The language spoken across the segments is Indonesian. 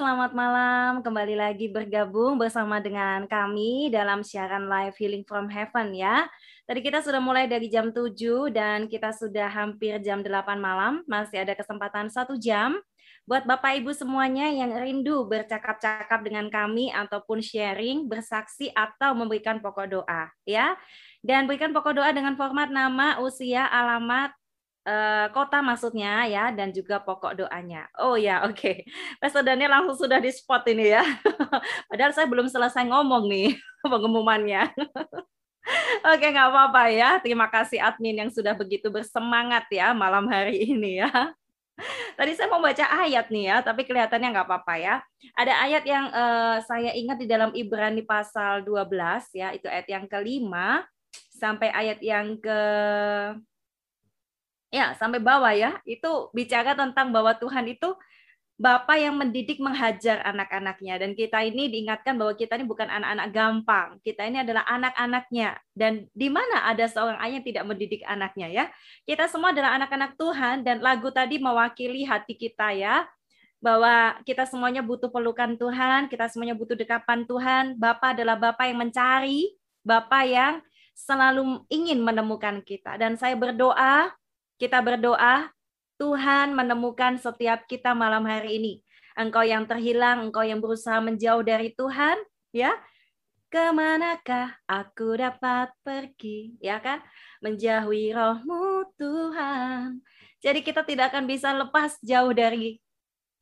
selamat malam. Kembali lagi bergabung bersama dengan kami dalam siaran live Healing from Heaven ya. Tadi kita sudah mulai dari jam 7 dan kita sudah hampir jam 8 malam. Masih ada kesempatan satu jam buat Bapak Ibu semuanya yang rindu bercakap-cakap dengan kami ataupun sharing, bersaksi atau memberikan pokok doa ya. Dan berikan pokok doa dengan format nama, usia, alamat, uh, kota maksudnya ya dan juga pokok doanya. Oh ya, oke. Okay. Pastor Daniel langsung sudah di spot ini ya. Padahal saya belum selesai ngomong nih pengumumannya. Oke, nggak apa-apa ya. Terima kasih admin yang sudah begitu bersemangat ya malam hari ini ya. Tadi saya mau baca ayat nih ya, tapi kelihatannya nggak apa-apa ya. Ada ayat yang uh, saya ingat di dalam Ibrani pasal 12 ya, itu ayat yang kelima sampai ayat yang ke ya sampai bawah ya. Itu bicara tentang bahwa Tuhan itu Bapak yang mendidik menghajar anak-anaknya. Dan kita ini diingatkan bahwa kita ini bukan anak-anak gampang. Kita ini adalah anak-anaknya. Dan di mana ada seorang ayah yang tidak mendidik anaknya ya? Kita semua adalah anak-anak Tuhan. Dan lagu tadi mewakili hati kita ya. Bahwa kita semuanya butuh pelukan Tuhan. Kita semuanya butuh dekapan Tuhan. Bapak adalah Bapak yang mencari. Bapak yang selalu ingin menemukan kita. Dan saya berdoa kita berdoa, Tuhan menemukan setiap kita malam hari ini. Engkau yang terhilang, engkau yang berusaha menjauh dari Tuhan, ya. Ke manakah aku dapat pergi, ya kan? Menjauhi rohmu Tuhan. Jadi kita tidak akan bisa lepas jauh dari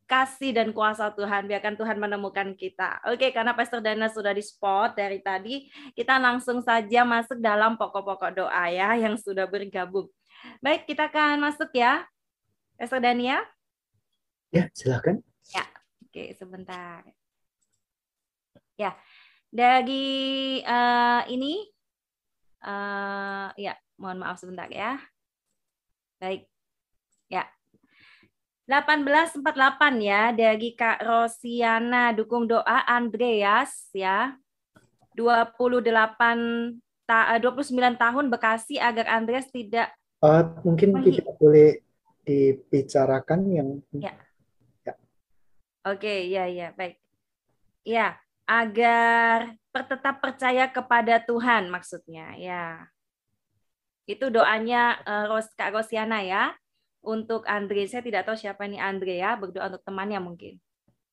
kasih dan kuasa Tuhan. Biarkan Tuhan menemukan kita. Oke, karena Pastor Dana sudah di spot dari tadi, kita langsung saja masuk dalam pokok-pokok doa ya yang sudah bergabung. Baik, kita akan masuk ya. Esther Dania. Ya, silakan. Ya, oke, sebentar. Ya, dari uh, ini, uh, ya, mohon maaf sebentar ya. Baik, ya. 1848 ya dari Kak Rosiana dukung doa Andreas ya. 28 ta 29 tahun Bekasi agar Andreas tidak Uh, mungkin Mungkin. kita boleh dibicarakan yang ya. ya. Oke, okay, ya ya, baik. Ya, agar tetap percaya kepada Tuhan maksudnya, ya. Itu doanya uh, Ros Kak Rosiana ya. Untuk Andre, saya tidak tahu siapa ini Andre ya, berdoa untuk temannya mungkin.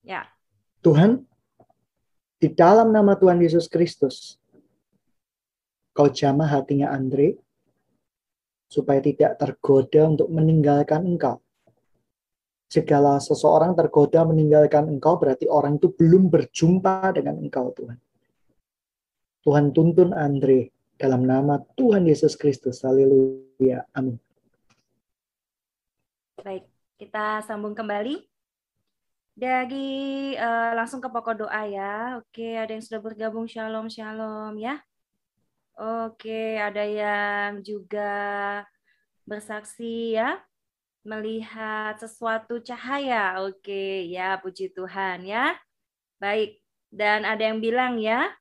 Ya. Tuhan, di dalam nama Tuhan Yesus Kristus, kau jamah hatinya Andre, supaya tidak tergoda untuk meninggalkan engkau. Segala seseorang tergoda meninggalkan engkau berarti orang itu belum berjumpa dengan engkau Tuhan. Tuhan tuntun Andre dalam nama Tuhan Yesus Kristus. Haleluya. Amin. Baik, kita sambung kembali. Dari uh, langsung ke pokok doa ya. Oke, ada yang sudah bergabung. Shalom, shalom ya. Oke, ada yang juga bersaksi ya, melihat sesuatu cahaya. Oke, ya puji Tuhan ya. Baik, dan ada yang bilang ya,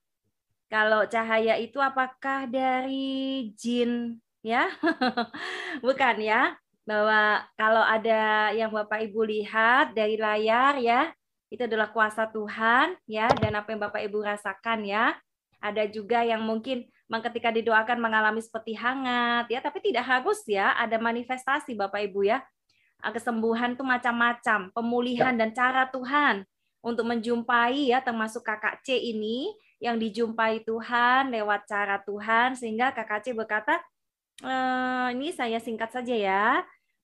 kalau cahaya itu apakah dari jin ya? Bukan ya, bahwa kalau ada yang Bapak Ibu lihat dari layar ya, itu adalah kuasa Tuhan ya dan apa yang Bapak Ibu rasakan ya. Ada juga yang mungkin ketika didoakan mengalami seperti hangat ya tapi tidak harus ya ada manifestasi Bapak Ibu ya ah, kesembuhan tuh macam-macam pemulihan ya. dan cara Tuhan untuk menjumpai ya termasuk kakak C ini yang dijumpai Tuhan lewat cara Tuhan sehingga kakak C berkata e, ini saya singkat saja ya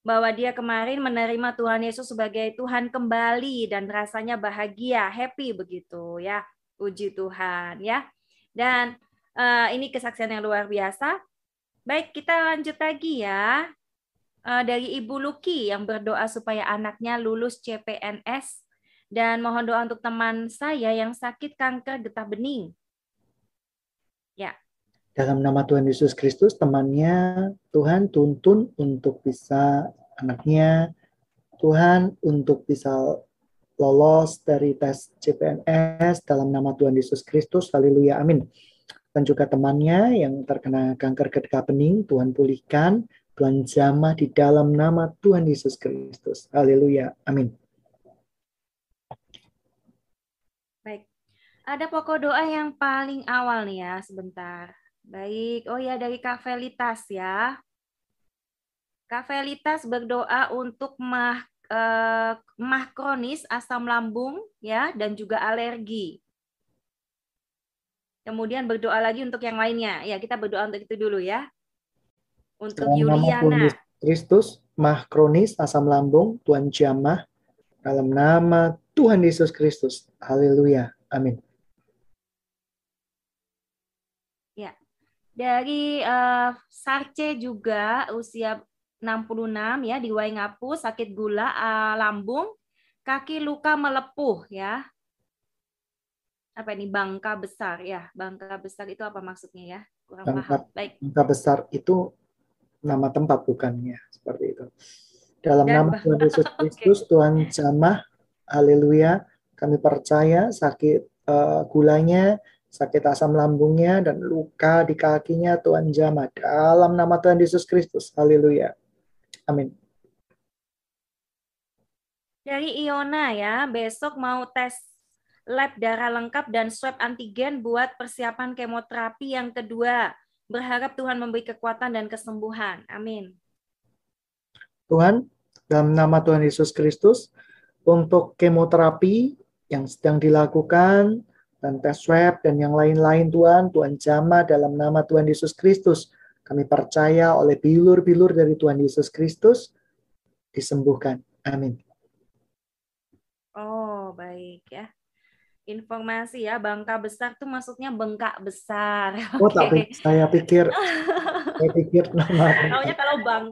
bahwa dia kemarin menerima Tuhan Yesus sebagai Tuhan kembali dan rasanya bahagia happy begitu ya puji Tuhan ya dan Uh, ini kesaksian yang luar biasa. Baik, kita lanjut lagi ya. Uh, dari Ibu Luki yang berdoa supaya anaknya lulus CPNS dan mohon doa untuk teman saya yang sakit kanker getah bening. Ya. Dalam nama Tuhan Yesus Kristus, temannya Tuhan tuntun untuk bisa anaknya, Tuhan untuk bisa lolos dari tes CPNS dalam nama Tuhan Yesus Kristus. Haleluya. Amin dan juga temannya yang terkena kanker getah bening, Tuhan pulihkan, Tuhan jamah di dalam nama Tuhan Yesus Kristus. Haleluya. Amin. Ada pokok doa yang paling awal nih ya, sebentar. Baik, oh ya dari Kavelitas ya. Kavelitas berdoa untuk mah eh, mah kronis asam lambung ya dan juga alergi. Kemudian berdoa lagi untuk yang lainnya. Ya, kita berdoa untuk itu dulu ya. Untuk Dalam Yuliana. Kristus, mah kronis, asam lambung, Tuhan jamah. Dalam nama Tuhan Yesus Kristus. Haleluya. Amin. Dari eh, Sarce juga usia 66 ya di Waingapu sakit gula eh, lambung, kaki luka melepuh ya. Apa ini bangka besar ya? Bangka besar itu apa maksudnya ya? Kurang Bangka- paham. Baik. Angka besar itu nama tempat bukannya seperti itu. Dalam Dan nama Tuhan Yesus Kristus, Tuhan jamah, haleluya. Kami percaya sakit eh, gulanya, sakit asam lambungnya, dan luka di kakinya Tuhan jamah. Dalam nama Tuhan Yesus Kristus, haleluya. Amin. Dari Iona ya, besok mau tes lab darah lengkap dan swab antigen buat persiapan kemoterapi yang kedua. Berharap Tuhan memberi kekuatan dan kesembuhan. Amin. Tuhan, dalam nama Tuhan Yesus Kristus, untuk kemoterapi yang sedang dilakukan, dan tes swab, dan yang lain-lain Tuhan, Tuhan jamah dalam nama Tuhan Yesus Kristus. Kami percaya oleh bilur-bilur dari Tuhan Yesus Kristus, disembuhkan. Amin. Oh, baik ya. Informasi ya, bangka besar tuh maksudnya bengkak besar. Oh, Oke. tapi saya pikir, saya pikir nama Taunya kalau bang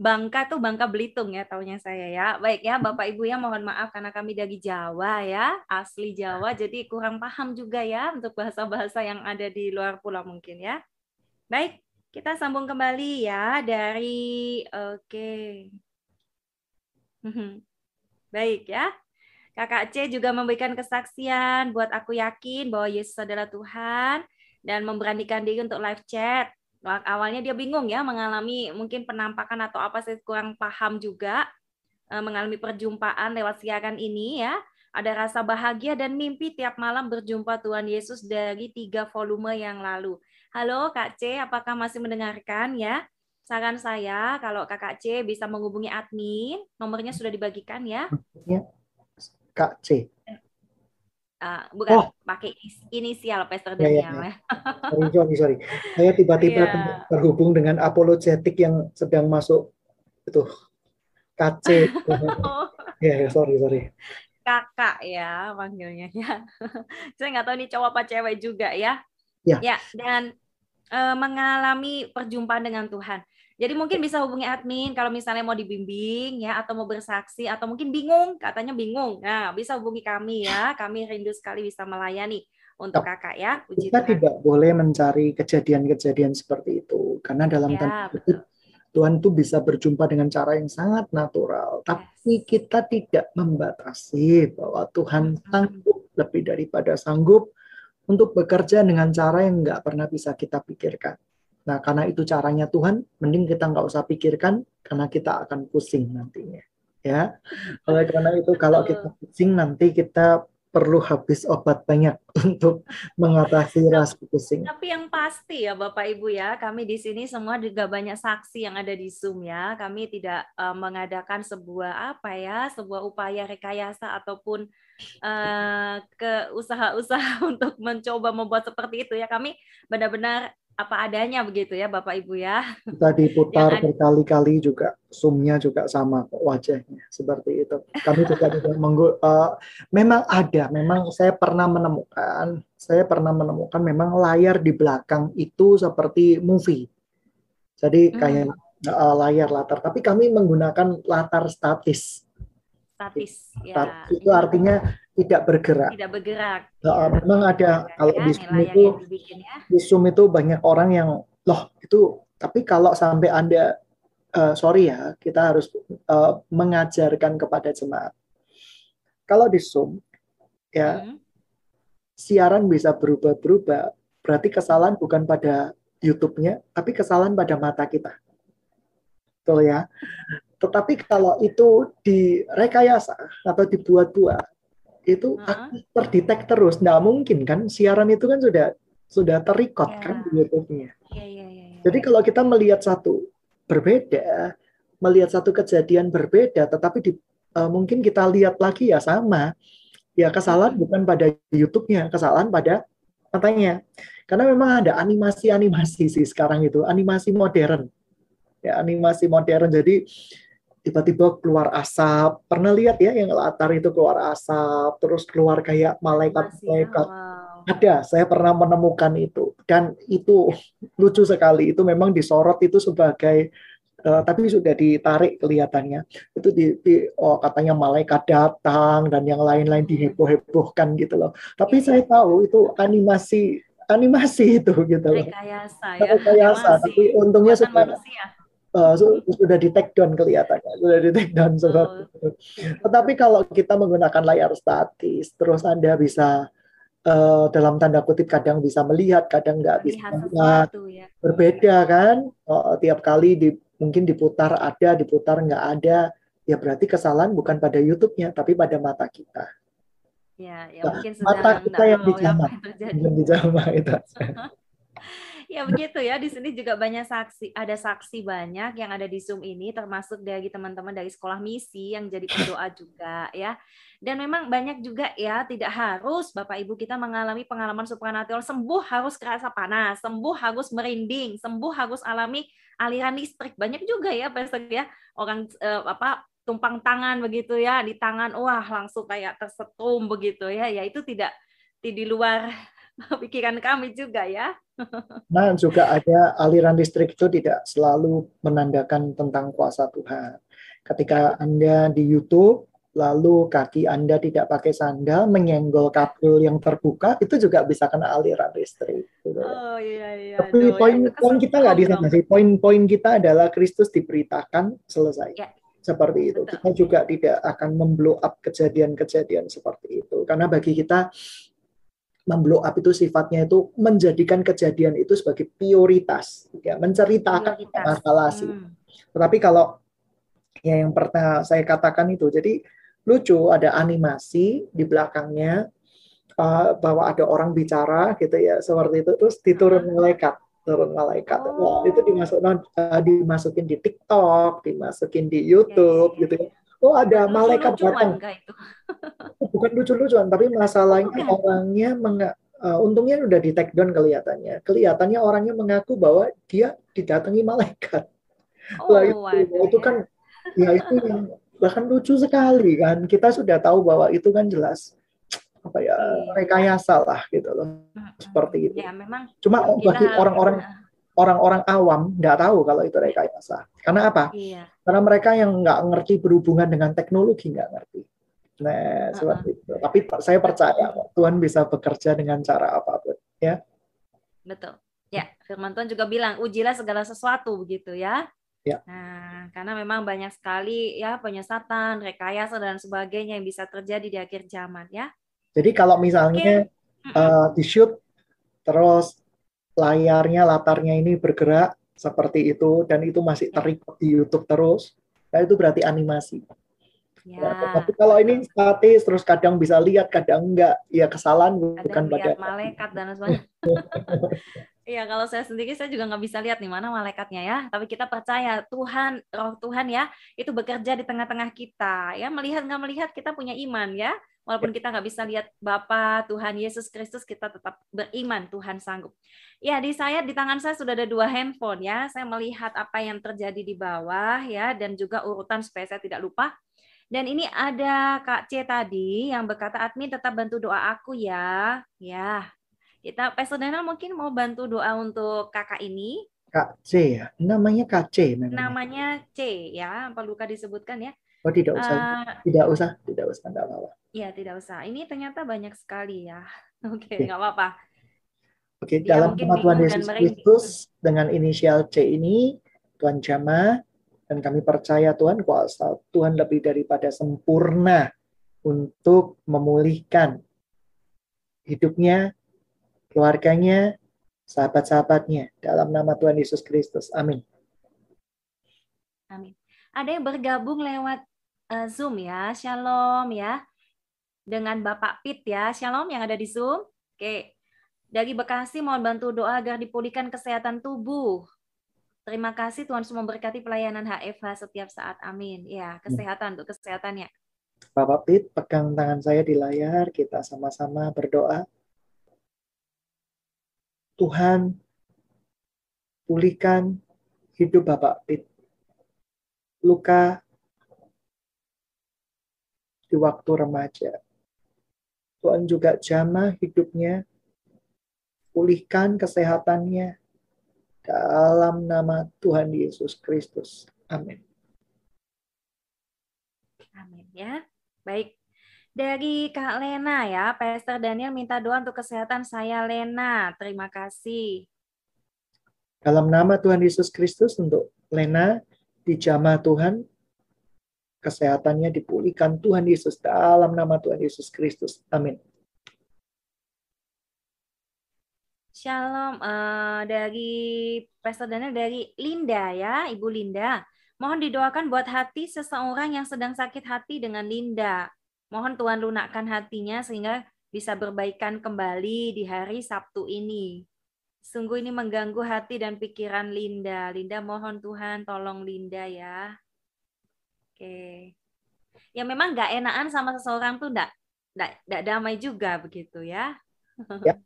Bangka tuh Bangka Belitung ya taunya saya ya. Baik ya Bapak Ibu ya mohon maaf karena kami dari Jawa ya, asli Jawa jadi kurang paham juga ya untuk bahasa-bahasa yang ada di luar pulau mungkin ya. Baik, kita sambung kembali ya dari oke. Mhm. Baik ya. Kakak C juga memberikan kesaksian buat aku yakin bahwa Yesus adalah Tuhan dan memberanikan diri untuk live chat. Awalnya dia bingung ya mengalami mungkin penampakan atau apa saya kurang paham juga eh, mengalami perjumpaan lewat siaran ini ya. Ada rasa bahagia dan mimpi tiap malam berjumpa Tuhan Yesus dari tiga volume yang lalu. Halo Kak C, apakah masih mendengarkan ya? Saran saya kalau Kakak C bisa menghubungi admin, nomornya sudah dibagikan ya. Kak C. Eh, bukan Oh. pakai is- inisial Pastor Ya, ya, Daniel. ya. Sorry, sorry, sorry. Saya tiba-tiba Iya. terhubung dengan apologetik yang sedang masuk itu KC. Oh, Ya, ya, sorry, sorry. kakak ya panggilnya ya. Saya nggak tahu ini cowok apa cewek juga ya. Ya. dan eh, mengalami perjumpaan dengan Tuhan. Jadi mungkin bisa hubungi admin kalau misalnya mau dibimbing ya atau mau bersaksi atau mungkin bingung, katanya bingung. Nah, bisa hubungi kami ya. Kami rindu sekali bisa melayani untuk kakak ya. Puji Kita Tuhan. tidak boleh mencari kejadian-kejadian seperti itu karena dalam Ya, tanda betul. kutip Tuhan tuh bisa berjumpa dengan cara yang sangat natural, tapi kita tidak membatasi bahwa Tuhan sanggup lebih daripada sanggup untuk bekerja dengan cara yang nggak pernah bisa kita pikirkan. Nah, karena itu caranya Tuhan, mending kita nggak usah pikirkan karena kita akan pusing nantinya. Ya, oleh karena itu kalau kita pusing nanti kita perlu habis obat banyak untuk mengatasi rasa pusing. Tapi yang pasti ya Bapak Ibu ya, kami di sini semua juga banyak saksi yang ada di Zoom ya. Kami tidak eh, mengadakan sebuah apa ya, sebuah upaya rekayasa ataupun eh, ke usaha-usaha untuk mencoba membuat seperti itu ya. Kami benar-benar apa adanya begitu ya Bapak Ibu ya. Kita diputar berkali-kali juga, zoomnya juga sama kok wajahnya seperti itu. Kami juga tidak menggu, eh, memang ada, memang saya pernah menemukan, saya pernah menemukan memang layar di belakang itu seperti movie. Jadi Hmm. kayak eh, layar latar, tapi kami menggunakan latar statis. Statis ya. Statis itu artinya tidak bergerak. tidak bergerak. Eh, memang ada kalau Ya, itu yang dibikin ya. di Zoom itu banyak orang yang loh itu tapi kalau sampai anda eh, sorry ya kita harus eh, mengajarkan kepada jemaat kalau di Zoom ya Hmm. siaran bisa berubah-berubah berarti kesalahan bukan pada YouTube-nya tapi kesalahan pada mata kita betul ya tetapi kalau itu direkayasa atau dibuat-buat itu uh -huh. terdetek terus. Nggak mungkin kan siaran itu kan sudah sudah terrecord yeah. kan di YouTube-nya. Yeah, yeah, yeah, yeah. Jadi kalau kita melihat satu berbeda, melihat satu kejadian berbeda, tetapi di, uh, mungkin kita lihat lagi ya sama, ya kesalahan bukan pada YouTube-nya, kesalahan pada katanya. Karena memang ada animasi-animasi sih sekarang itu, animasi modern. Ya, animasi modern. Jadi tiba-tiba keluar asap. Pernah lihat ya yang latar itu keluar asap, terus keluar kayak malaikat-malaikat. Ada, saya pernah menemukan itu dan itu lucu sekali. Itu memang disorot itu sebagai uh, tapi sudah ditarik kelihatannya. Itu di, di oh katanya malaikat datang dan yang lain-lain diheboh-hebohkan gitu loh. Tapi ya. saya tahu itu animasi animasi itu gitu loh. Rekayasa ya. Rekayasa, tapi untungnya sudah uh, sudah di take down kelihatannya, sudah di take down oh. Tetapi kalau kita menggunakan layar statis, terus Anda bisa uh, dalam tanda kutip kadang bisa melihat, kadang nggak bisa melihat. Ya. Berbeda kan? Uh, tiap kali di, mungkin diputar ada, diputar nggak ada. Ya berarti kesalahan bukan pada YouTube-nya, tapi pada mata kita. Ya, ya nah, mungkin mata kita yang dijamah, yang dijamah itu. ya begitu ya. Di sini juga banyak saksi, ada saksi banyak yang ada di Zoom ini, termasuk dari teman-teman dari sekolah misi yang jadi pendoa juga ya. Dan memang banyak juga ya, tidak harus Bapak Ibu kita mengalami pengalaman supranatural sembuh harus kerasa panas, sembuh harus merinding, sembuh harus alami aliran listrik. Banyak juga ya, Pastor ya, orang eh, apa tumpang tangan begitu ya, di tangan wah langsung kayak tersetrum begitu ya. Ya itu tidak di luar pikiran kami juga ya. Nah, juga ada aliran listrik itu tidak selalu menandakan tentang kuasa Tuhan. Ketika Anda di YouTube, lalu kaki Anda tidak pakai sandal, menyenggol kabel yang terbuka, itu juga bisa kena aliran listrik. Gitu. Oh iya iya. Tapi poin ya, poin kita nggak di sana sih. Poin-poin kita adalah Kristus diberitakan selesai. Ya. Seperti itu. Betul. Kita juga tidak akan memblow up kejadian-kejadian seperti itu. Karena bagi kita memblow up itu sifatnya itu menjadikan kejadian itu sebagai prioritas, ya, menceritakan masalah sih. Hmm. Tetapi kalau ya yang pernah saya katakan itu, jadi lucu ada animasi di belakangnya uh, bahwa ada orang bicara gitu ya seperti itu, terus diturun malaikat, turun malaikat. Oh. Nah, itu dimasuk, uh, dimasukin di TikTok, dimasukin di YouTube okay. gitu ya oh ada lucu malaikat datang. Bukan lucu-lucuan, tapi masalahnya Bukan. orangnya meng, uh, untungnya udah di take down kelihatannya. Kelihatannya orangnya mengaku bahwa dia didatangi malaikat. Oh, lah itu, itu kan ya itu yang bahkan lucu sekali kan. Kita sudah tahu bahwa itu kan jelas apa ya iya. rekayasa lah gitu loh. Seperti itu. Ya, memang Cuma bagi orang-orang orang-orang awam nggak tahu kalau itu rekayasa. Karena apa? Iya. Karena mereka yang nggak ngerti berhubungan dengan teknologi nggak ngerti. Nah, uh-huh. seperti itu. Tapi saya percaya Tuhan bisa bekerja dengan cara apa pun, ya. Betul. Ya, firman Tuhan juga bilang, ujilah segala sesuatu begitu ya. Ya. Nah, karena memang banyak sekali ya penyesatan, rekayasa dan sebagainya yang bisa terjadi di akhir zaman ya. Jadi kalau misalnya okay. uh, di shoot terus layarnya, latarnya ini bergerak seperti itu dan itu masih ya. terrecord di YouTube terus, nah itu berarti animasi. Ya. ya tapi kalau ini statis terus kadang bisa lihat, kadang enggak, ya kesalahan kadang bukan pada malaikat dan sebagainya. Iya, kalau saya sendiri saya juga nggak bisa lihat nih mana malaikatnya ya. Tapi kita percaya Tuhan, Roh Tuhan ya, itu bekerja di tengah-tengah kita. Ya, melihat nggak melihat kita punya iman ya. Walaupun kita nggak bisa lihat Bapa Tuhan Yesus Kristus, kita tetap beriman Tuhan sanggup. Ya, di saya di tangan saya sudah ada dua handphone ya. Saya melihat apa yang terjadi di bawah ya dan juga urutan supaya saya tidak lupa. Dan ini ada Kak C tadi yang berkata admin tetap bantu doa aku ya. Ya. Kita Daniel mungkin mau bantu doa untuk kakak ini. Kak C ya. Namanya Kak C namanya. Namanya C ya. Apa luka disebutkan ya? Oh tidak usah, uh, tidak usah, tidak usah, tidak apa-apa. Iya tidak usah. Ini ternyata banyak sekali ya. Oke, okay, nggak apa-apa. Oke, okay, dalam nama Tuhan Yesus Kristus dengan inisial C ini Tuhan Jama dan kami percaya Tuhan kuasa Tuhan lebih daripada sempurna untuk memulihkan hidupnya, keluarganya, sahabat-sahabatnya dalam nama Tuhan Yesus Kristus. Amin. Amin. Ada yang bergabung lewat uh, Zoom ya. Shalom ya. dengan Bapak Pit ya. Shalom yang ada di Zoom. Oke. Dari Bekasi mohon bantu doa agar dipulihkan kesehatan tubuh. Terima kasih Tuhan semua memberkati pelayanan HFH setiap saat. Amin. Ya, kesehatan untuk kesehatannya. Bapak Pit, pegang tangan saya di layar, kita sama-sama berdoa. Tuhan, pulihkan hidup Bapak Pit. Luka di waktu remaja. Tuhan juga jamah hidupnya, pulihkan kesehatannya dalam nama Tuhan Yesus Kristus. Amin. Amin ya. Baik. Dari Kak Lena ya, Pastor Daniel minta doa untuk kesehatan saya Lena. Terima kasih. Dalam nama Tuhan Yesus Kristus untuk Lena, dijamah Tuhan, kesehatannya dipulihkan Tuhan Yesus dalam nama Tuhan Yesus Kristus. Amin. Shalom uh, dari Pastor Daniel dari Linda ya, Ibu Linda. Mohon didoakan buat hati seseorang yang sedang sakit hati dengan Linda. Mohon Tuhan lunakkan hatinya sehingga bisa berbaikan kembali di hari Sabtu ini. Sungguh ini mengganggu hati dan pikiran Linda. Linda mohon Tuhan tolong Linda ya. Oke. Ya memang nggak enakan sama seseorang tuh nggak nggak damai juga begitu ya. ya.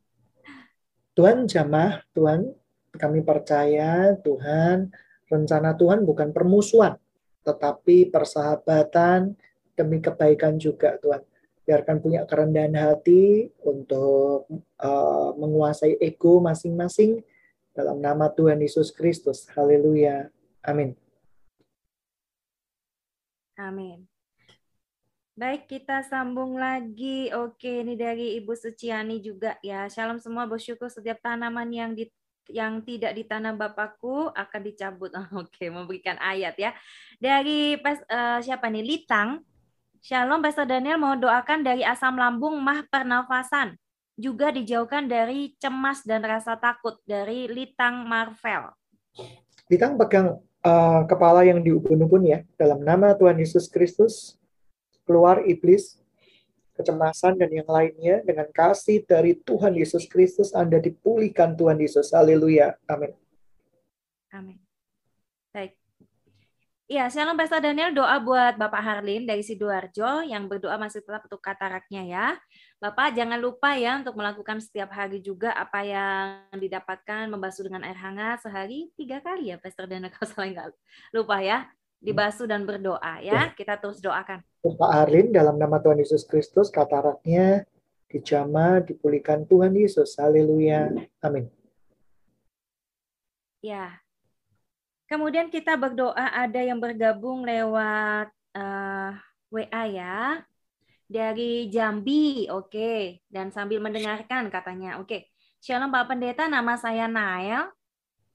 Tuhan jamah, Tuhan kami percaya Tuhan rencana Tuhan bukan permusuhan, tetapi persahabatan demi kebaikan juga Tuhan. Biarkan punya kerendahan hati untuk uh, menguasai ego masing-masing dalam nama Tuhan Yesus Kristus. Haleluya. Amin. Amin. Baik, kita sambung lagi. Oke, ini dari Ibu Suciani juga ya. Shalom semua, bersyukur setiap tanaman yang di yang tidak ditanam Bapakku akan dicabut. Oke, memberikan ayat ya. Dari pas, uh, siapa nih? Litang. Shalom Pastor Daniel mohon doakan dari asam lambung mah pernafasan. Juga dijauhkan dari cemas dan rasa takut dari Litang Marvel. Litang pegang uh, kepala yang diubun-ubun ya. Dalam nama Tuhan Yesus Kristus, keluar iblis, kecemasan dan yang lainnya dengan kasih dari Tuhan Yesus Kristus Anda dipulihkan Tuhan Yesus. Haleluya. Amin. Amin. Iya, shalom Pastor Daniel doa buat Bapak Harlin dari Sidoarjo yang berdoa masih tetap untuk kataraknya ya. Bapak jangan lupa ya untuk melakukan setiap hari juga apa yang didapatkan membasuh dengan air hangat sehari tiga kali ya Pastor Daniel kalau salah nggak lupa ya dibasuh dan berdoa ya. ya. Kita terus doakan. Bapak Harlin dalam nama Tuhan Yesus Kristus kataraknya dijama dipulihkan Tuhan Yesus. Haleluya. Amin. Ya, Kemudian kita berdoa ada yang bergabung lewat uh, eh, WA ya. Dari Jambi, oke. Okay. Dan sambil mendengarkan katanya, oke. Okay. Shalom Pak Pendeta, nama saya Nael.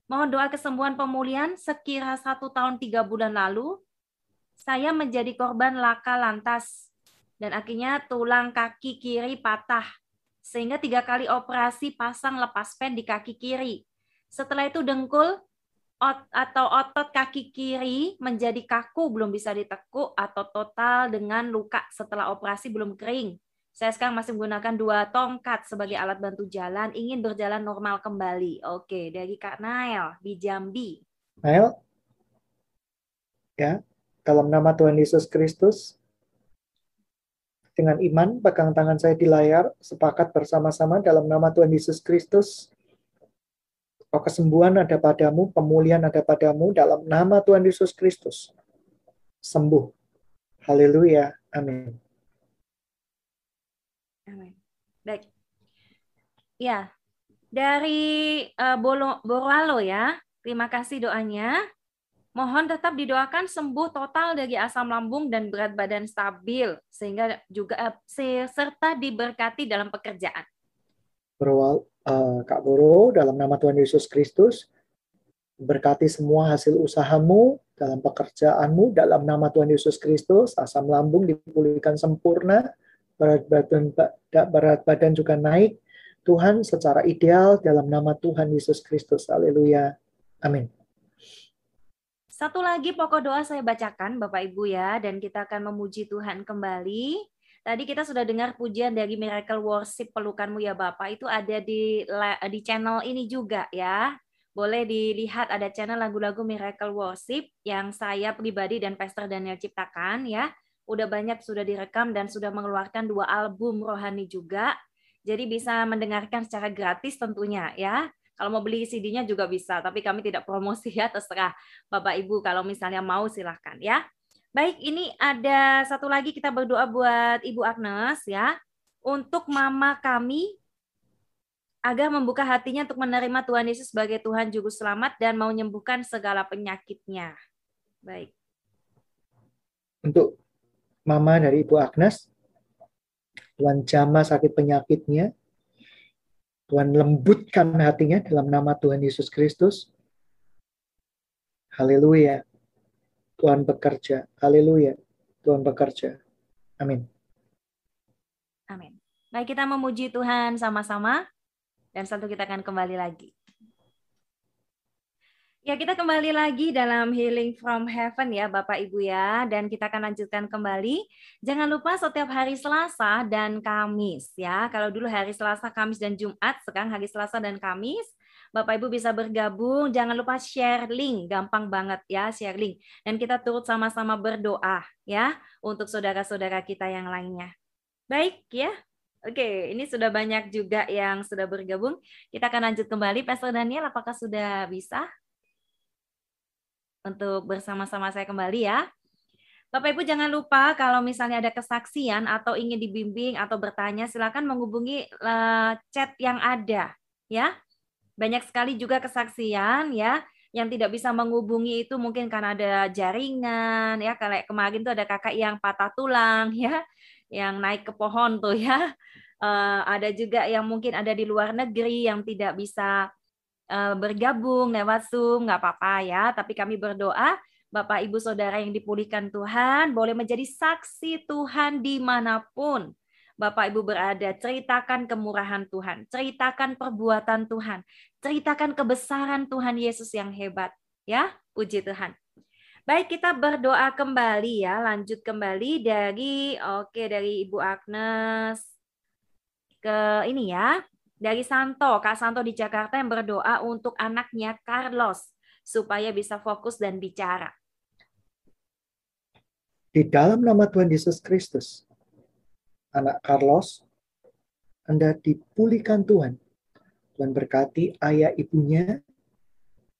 Mohon doa kesembuhan pemulihan sekira satu tahun tiga bulan lalu. Saya menjadi korban laka lantas dan akhirnya tulang kaki kiri patah. Sehingga tiga kali operasi pasang lepas pen di kaki kiri. Setelah itu dengkul, ot atau otot kaki kiri menjadi kaku belum bisa ditekuk atau total dengan luka setelah operasi belum kering. Saya sekarang masih menggunakan dua tongkat sebagai alat bantu jalan, ingin berjalan normal kembali. Oke, dari Kak Nael di Jambi. Nael, ya, dalam nama Tuhan Yesus Kristus, dengan iman, pegang tangan saya di layar, sepakat bersama-sama dalam nama Tuhan Yesus Kristus, Oh, kesembuhan ada padamu, pemulihan ada padamu dalam nama Tuhan Yesus Kristus. Sembuh. Haleluya. Amin. Amin. Baik. Ya, dari uh, Bolo, Boralo ya. Terima kasih doanya. Mohon tetap didoakan sembuh total dari asam lambung dan berat badan stabil sehingga juga uh, serta diberkati dalam pekerjaan. Berwal, uh, Kak Boro dalam nama Tuhan Yesus Kristus. Berkati semua hasil usahamu dalam pekerjaanmu dalam nama Tuhan Yesus Kristus. Asam lambung dipulihkan sempurna, berat badan berat badan juga naik. Tuhan secara ideal dalam nama Tuhan Yesus Kristus. Haleluya. Amin. Satu lagi pokok doa saya bacakan Bapak Ibu ya dan kita akan memuji Tuhan kembali. Tadi kita sudah dengar pujian dari Miracle Worship Pelukanmu ya Bapak. Itu ada di di channel ini juga ya. Boleh dilihat ada channel lagu-lagu Miracle Worship yang saya pribadi dan Pastor Daniel ciptakan ya. Udah banyak sudah direkam dan sudah mengeluarkan dua album rohani juga. Jadi bisa mendengarkan secara gratis tentunya ya. Kalau mau beli CD-nya juga bisa, tapi kami tidak promosi ya, terserah Bapak Ibu kalau misalnya mau silahkan ya. Baik, ini ada satu lagi kita berdoa buat Ibu Agnes ya. Untuk mama kami agar membuka hatinya untuk menerima Tuhan Yesus sebagai Tuhan Juru Selamat dan mau menyembuhkan segala penyakitnya. Baik. Untuk mama dari Ibu Agnes, Tuhan jamah sakit penyakitnya, Tuhan lembutkan hatinya dalam nama Tuhan Yesus Kristus. Haleluya. Tuhan bekerja. Haleluya. Tuhan bekerja. Amin. Amin. Baik, kita memuji Tuhan sama-sama. Dan satu kita akan kembali lagi. Ya, kita kembali lagi dalam Healing from Heaven ya Bapak Ibu ya. Dan kita akan lanjutkan kembali. Jangan lupa setiap hari Selasa dan Kamis ya. Kalau dulu hari Selasa, Kamis, dan Jumat, sekarang hari Selasa dan Kamis. Bapak Ibu bisa bergabung. Jangan lupa share link, gampang banget ya share link. Dan kita turut sama-sama berdoa ya untuk saudara-saudara kita yang lainnya. Baik ya. Oke, ini sudah banyak juga yang sudah bergabung. Kita akan lanjut kembali. Pastor Daniel, apakah sudah bisa? untuk bersama-sama saya kembali ya. Bapak Ibu jangan lupa kalau misalnya ada kesaksian atau ingin dibimbing atau bertanya silakan menghubungi uh, chat yang ada ya. Banyak sekali juga kesaksian ya yang tidak bisa menghubungi itu mungkin karena ada jaringan ya kayak kemarin tuh ada kakak yang patah tulang ya yang naik ke pohon tuh ya. Uh, ada juga yang mungkin ada di luar negeri yang tidak bisa Eh, bergabung lewat Zoom, nggak apa-apa ya. Tapi kami berdoa, Bapak Ibu Saudara yang dipulihkan Tuhan, boleh menjadi saksi Tuhan di mana pun. Bapak Ibu berada, ceritakan kemurahan Tuhan, ceritakan perbuatan Tuhan, ceritakan kebesaran Tuhan Yesus yang hebat. Ya, puji Tuhan. Baik, kita berdoa kembali ya, lanjut kembali dari oke dari Ibu Agnes ke ini ya dari Santo, Kak Santo di Jakarta yang berdoa untuk anaknya Carlos supaya bisa fokus dan bicara. Di dalam nama Tuhan Yesus Kristus, anak Carlos, Anda dipulihkan Tuhan. Tuhan berkati ayah ibunya,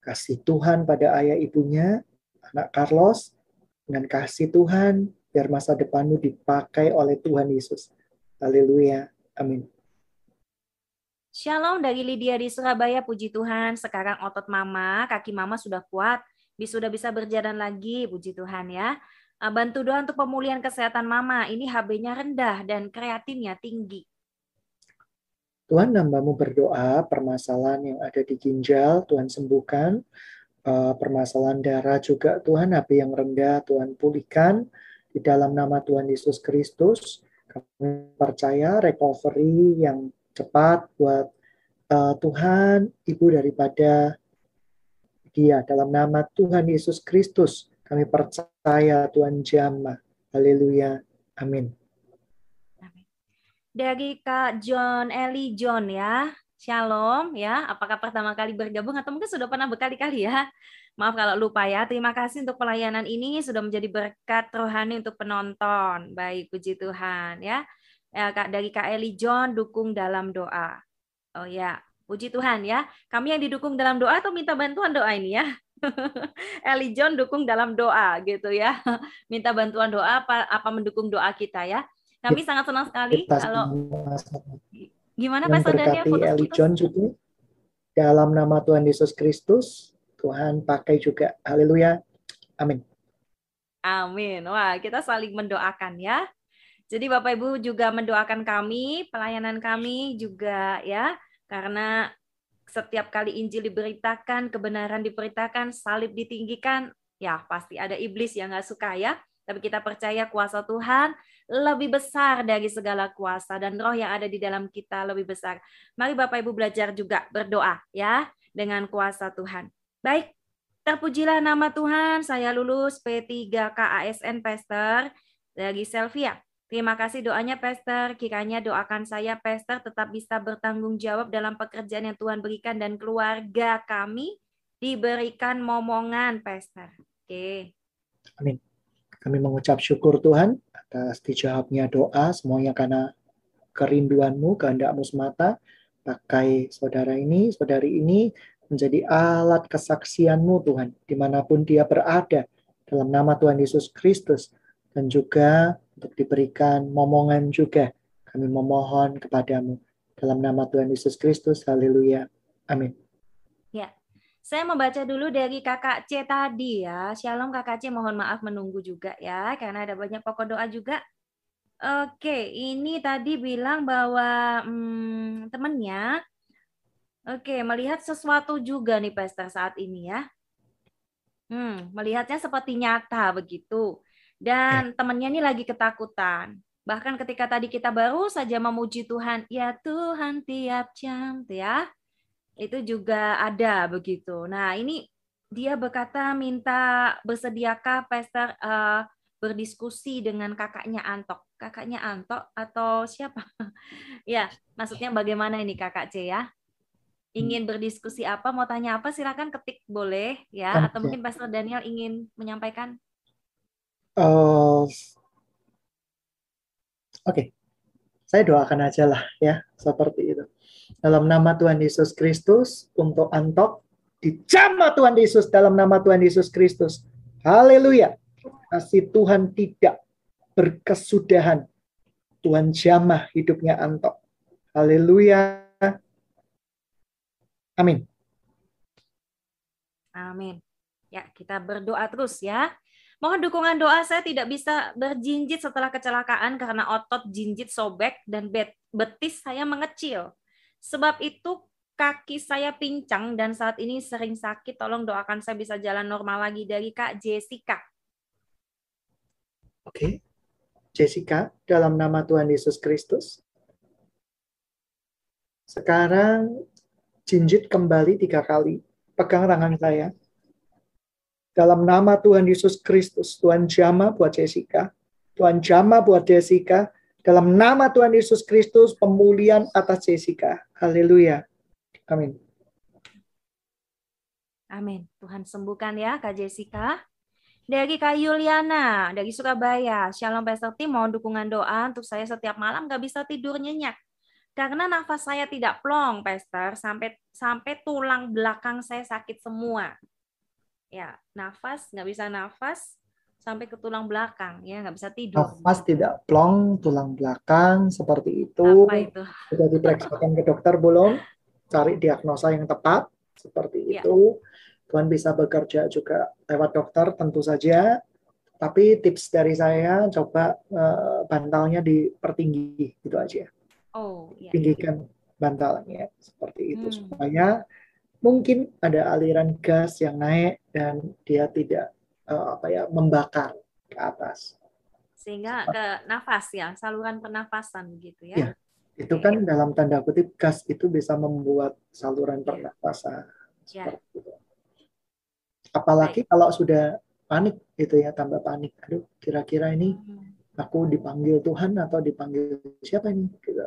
kasih Tuhan pada ayah ibunya, anak Carlos, dengan kasih Tuhan, biar masa depanmu dipakai oleh Tuhan Yesus. Haleluya. Amin. Shalom dari Lydia di Surabaya, puji Tuhan. Sekarang otot mama, kaki mama sudah kuat, sudah bisa berjalan lagi, puji Tuhan ya. Ah, bantu doa untuk pemulihan kesehatan mama. Ini HB-nya rendah dan kreatinnya tinggi. Tuhan nambamu berdoa permasalahan yang ada di ginjal, Tuhan sembuhkan. Uh, permasalahan darah juga Tuhan, HB yang rendah, Tuhan pulihkan. Di dalam nama Tuhan Yesus Kristus, kami percaya recovery yang cepat buat uh, Tuhan, Ibu daripada dia. Dalam nama Tuhan Yesus Kristus, kami percaya Tuhan jamah. Haleluya. Amin. Dari Kak John Eli John ya. Shalom ya. Apakah pertama kali bergabung atau mungkin sudah pernah berkali-kali ya? Maaf kalau lupa ya. Terima kasih untuk pelayanan ini sudah menjadi berkat rohani untuk penonton. Baik, puji Tuhan ya ya, Kak, dari Kak Eli John dukung dalam doa. Oh ya, puji Tuhan ya. Kami yang didukung dalam doa atau minta bantuan doa ini ya. Eli John dukung dalam doa gitu ya. Minta bantuan doa apa apa mendukung doa kita ya. Kami sangat senang sekali kita kalau gimana Daniel Eli John juga dalam nama Tuhan Yesus Kristus Tuhan pakai juga. Haleluya. Amin. Amin. Wah, kita saling mendoakan ya. Jadi Bapak Ibu juga mendoakan kami, pelayanan kami juga ya, karena setiap kali Injil diberitakan, kebenaran diberitakan, salib ditinggikan, ya pasti ada iblis yang nggak suka ya. Tapi kita percaya kuasa Tuhan lebih besar dari segala kuasa dan roh yang ada di dalam kita lebih besar. Mari Bapak Ibu belajar juga berdoa ya dengan kuasa Tuhan. Baik, terpujilah nama Tuhan. Saya lulus P3 KASN Pastor dari Selvia. Terima kasih doanya Pastor. Kiranya doakan saya Pastor tetap bisa bertanggung jawab dalam pekerjaan yang Tuhan berikan dan keluarga kami diberikan momongan Pastor. Oke. Amin. Kami mengucap syukur Tuhan atas dijawabnya doa semuanya karena kerinduanmu, kehendakmu semata. Pakai saudara ini, saudari ini menjadi alat kesaksianmu Tuhan, di mana pun dia berada, dalam nama Tuhan Yesus Kristus. Dan juga untuk diberikan momongan juga. Kami memohon kepadamu dalam nama Tuhan Yesus Kristus. Haleluya. Amin. Ya. Saya membaca dulu dari kakak C tadi ya. Shalom kakak C, mohon maaf menunggu juga ya, karena ada banyak pokok doa juga. Oke, ini tadi bilang bahwa hmm, temannya, oke, melihat sesuatu juga nih Pastor saat ini ya. Hmm, melihatnya seperti nyata begitu. Dan temannya ini lagi ketakutan. Bahkan ketika tadi kita baru saja memuji Tuhan, ya Tuhan tiap jam, ya. Itu juga ada begitu. Nah, ini dia berkata minta bersediakah pastor uh, berdiskusi dengan kakaknya Antok. Kakaknya Antok atau siapa? ya, maksudnya bagaimana ini kakak C ya? Ingin berdiskusi apa, mau tanya apa silakan ketik boleh ya atau mungkin Pastor Daniel ingin menyampaikan Uh, Oke, okay. saya doakan aja lah ya, seperti itu. Dalam nama Tuhan Yesus Kristus, untuk Antok, dijamah Tuhan Yesus dalam nama Tuhan Yesus Kristus. Haleluya. Kasih Tuhan tidak berkesudahan. Tuhan jamah hidupnya Antok. Haleluya. Amin. Amin. Ya, kita berdoa terus ya. Mohon dukungan doa saya tidak bisa berjinjit setelah kecelakaan karena otot jinjit sobek dan betis saya mengecil. Sebab itu kaki saya pincang dan saat ini sering sakit. Tolong doakan saya bisa jalan normal lagi dari Kak Jessica. Oke. Jessica, dalam nama Tuhan Yesus Kristus. Sekarang jinjit kembali tiga kali. Pegang tangan saya. Dalam nama Tuhan Yesus Kristus, Tuhan jama buat Jessica. Tuhan jama buat Jessica. Dalam nama Tuhan Yesus Kristus, pemulihan atas Jessica. Haleluya. Amin. Amin. Tuhan sembuhkan ya Kak Jessica. Dari Kak Yuliana, dari Surabaya. Shalom Pastor Tim, mohon dukungan doa untuk saya setiap malam gak bisa tidur nyenyak. Karena nafas saya tidak plong, Pastor, sampai sampai tulang belakang saya sakit semua ya nafas nggak bisa nafas sampai ke tulang belakang ya nggak bisa tidur nafas tidak plong tulang belakang seperti itu, Apa itu? sudah diperiksakan ke dokter belum cari diagnosa yang tepat seperti ya. itu Tuhan bisa bekerja juga lewat dokter tentu saja tapi tips dari saya coba uh, bantalnya dipertinggi gitu aja oh ya. tinggikan bantalnya seperti itu hmm. supaya mungkin ada aliran gas yang naik dan dia tidak uh, apa ya membakar ke atas. Sehingga ke nafas ya saluran pernafasan gitu ya, ya itu kan dalam tanda kutip gas itu bisa membuat saluran iya. pernafasan ya. apalagi Baik. kalau sudah panik itu ya tambah panik. Aduh kira-kira ini hmm aku dipanggil Tuhan atau dipanggil siapa ini gitu.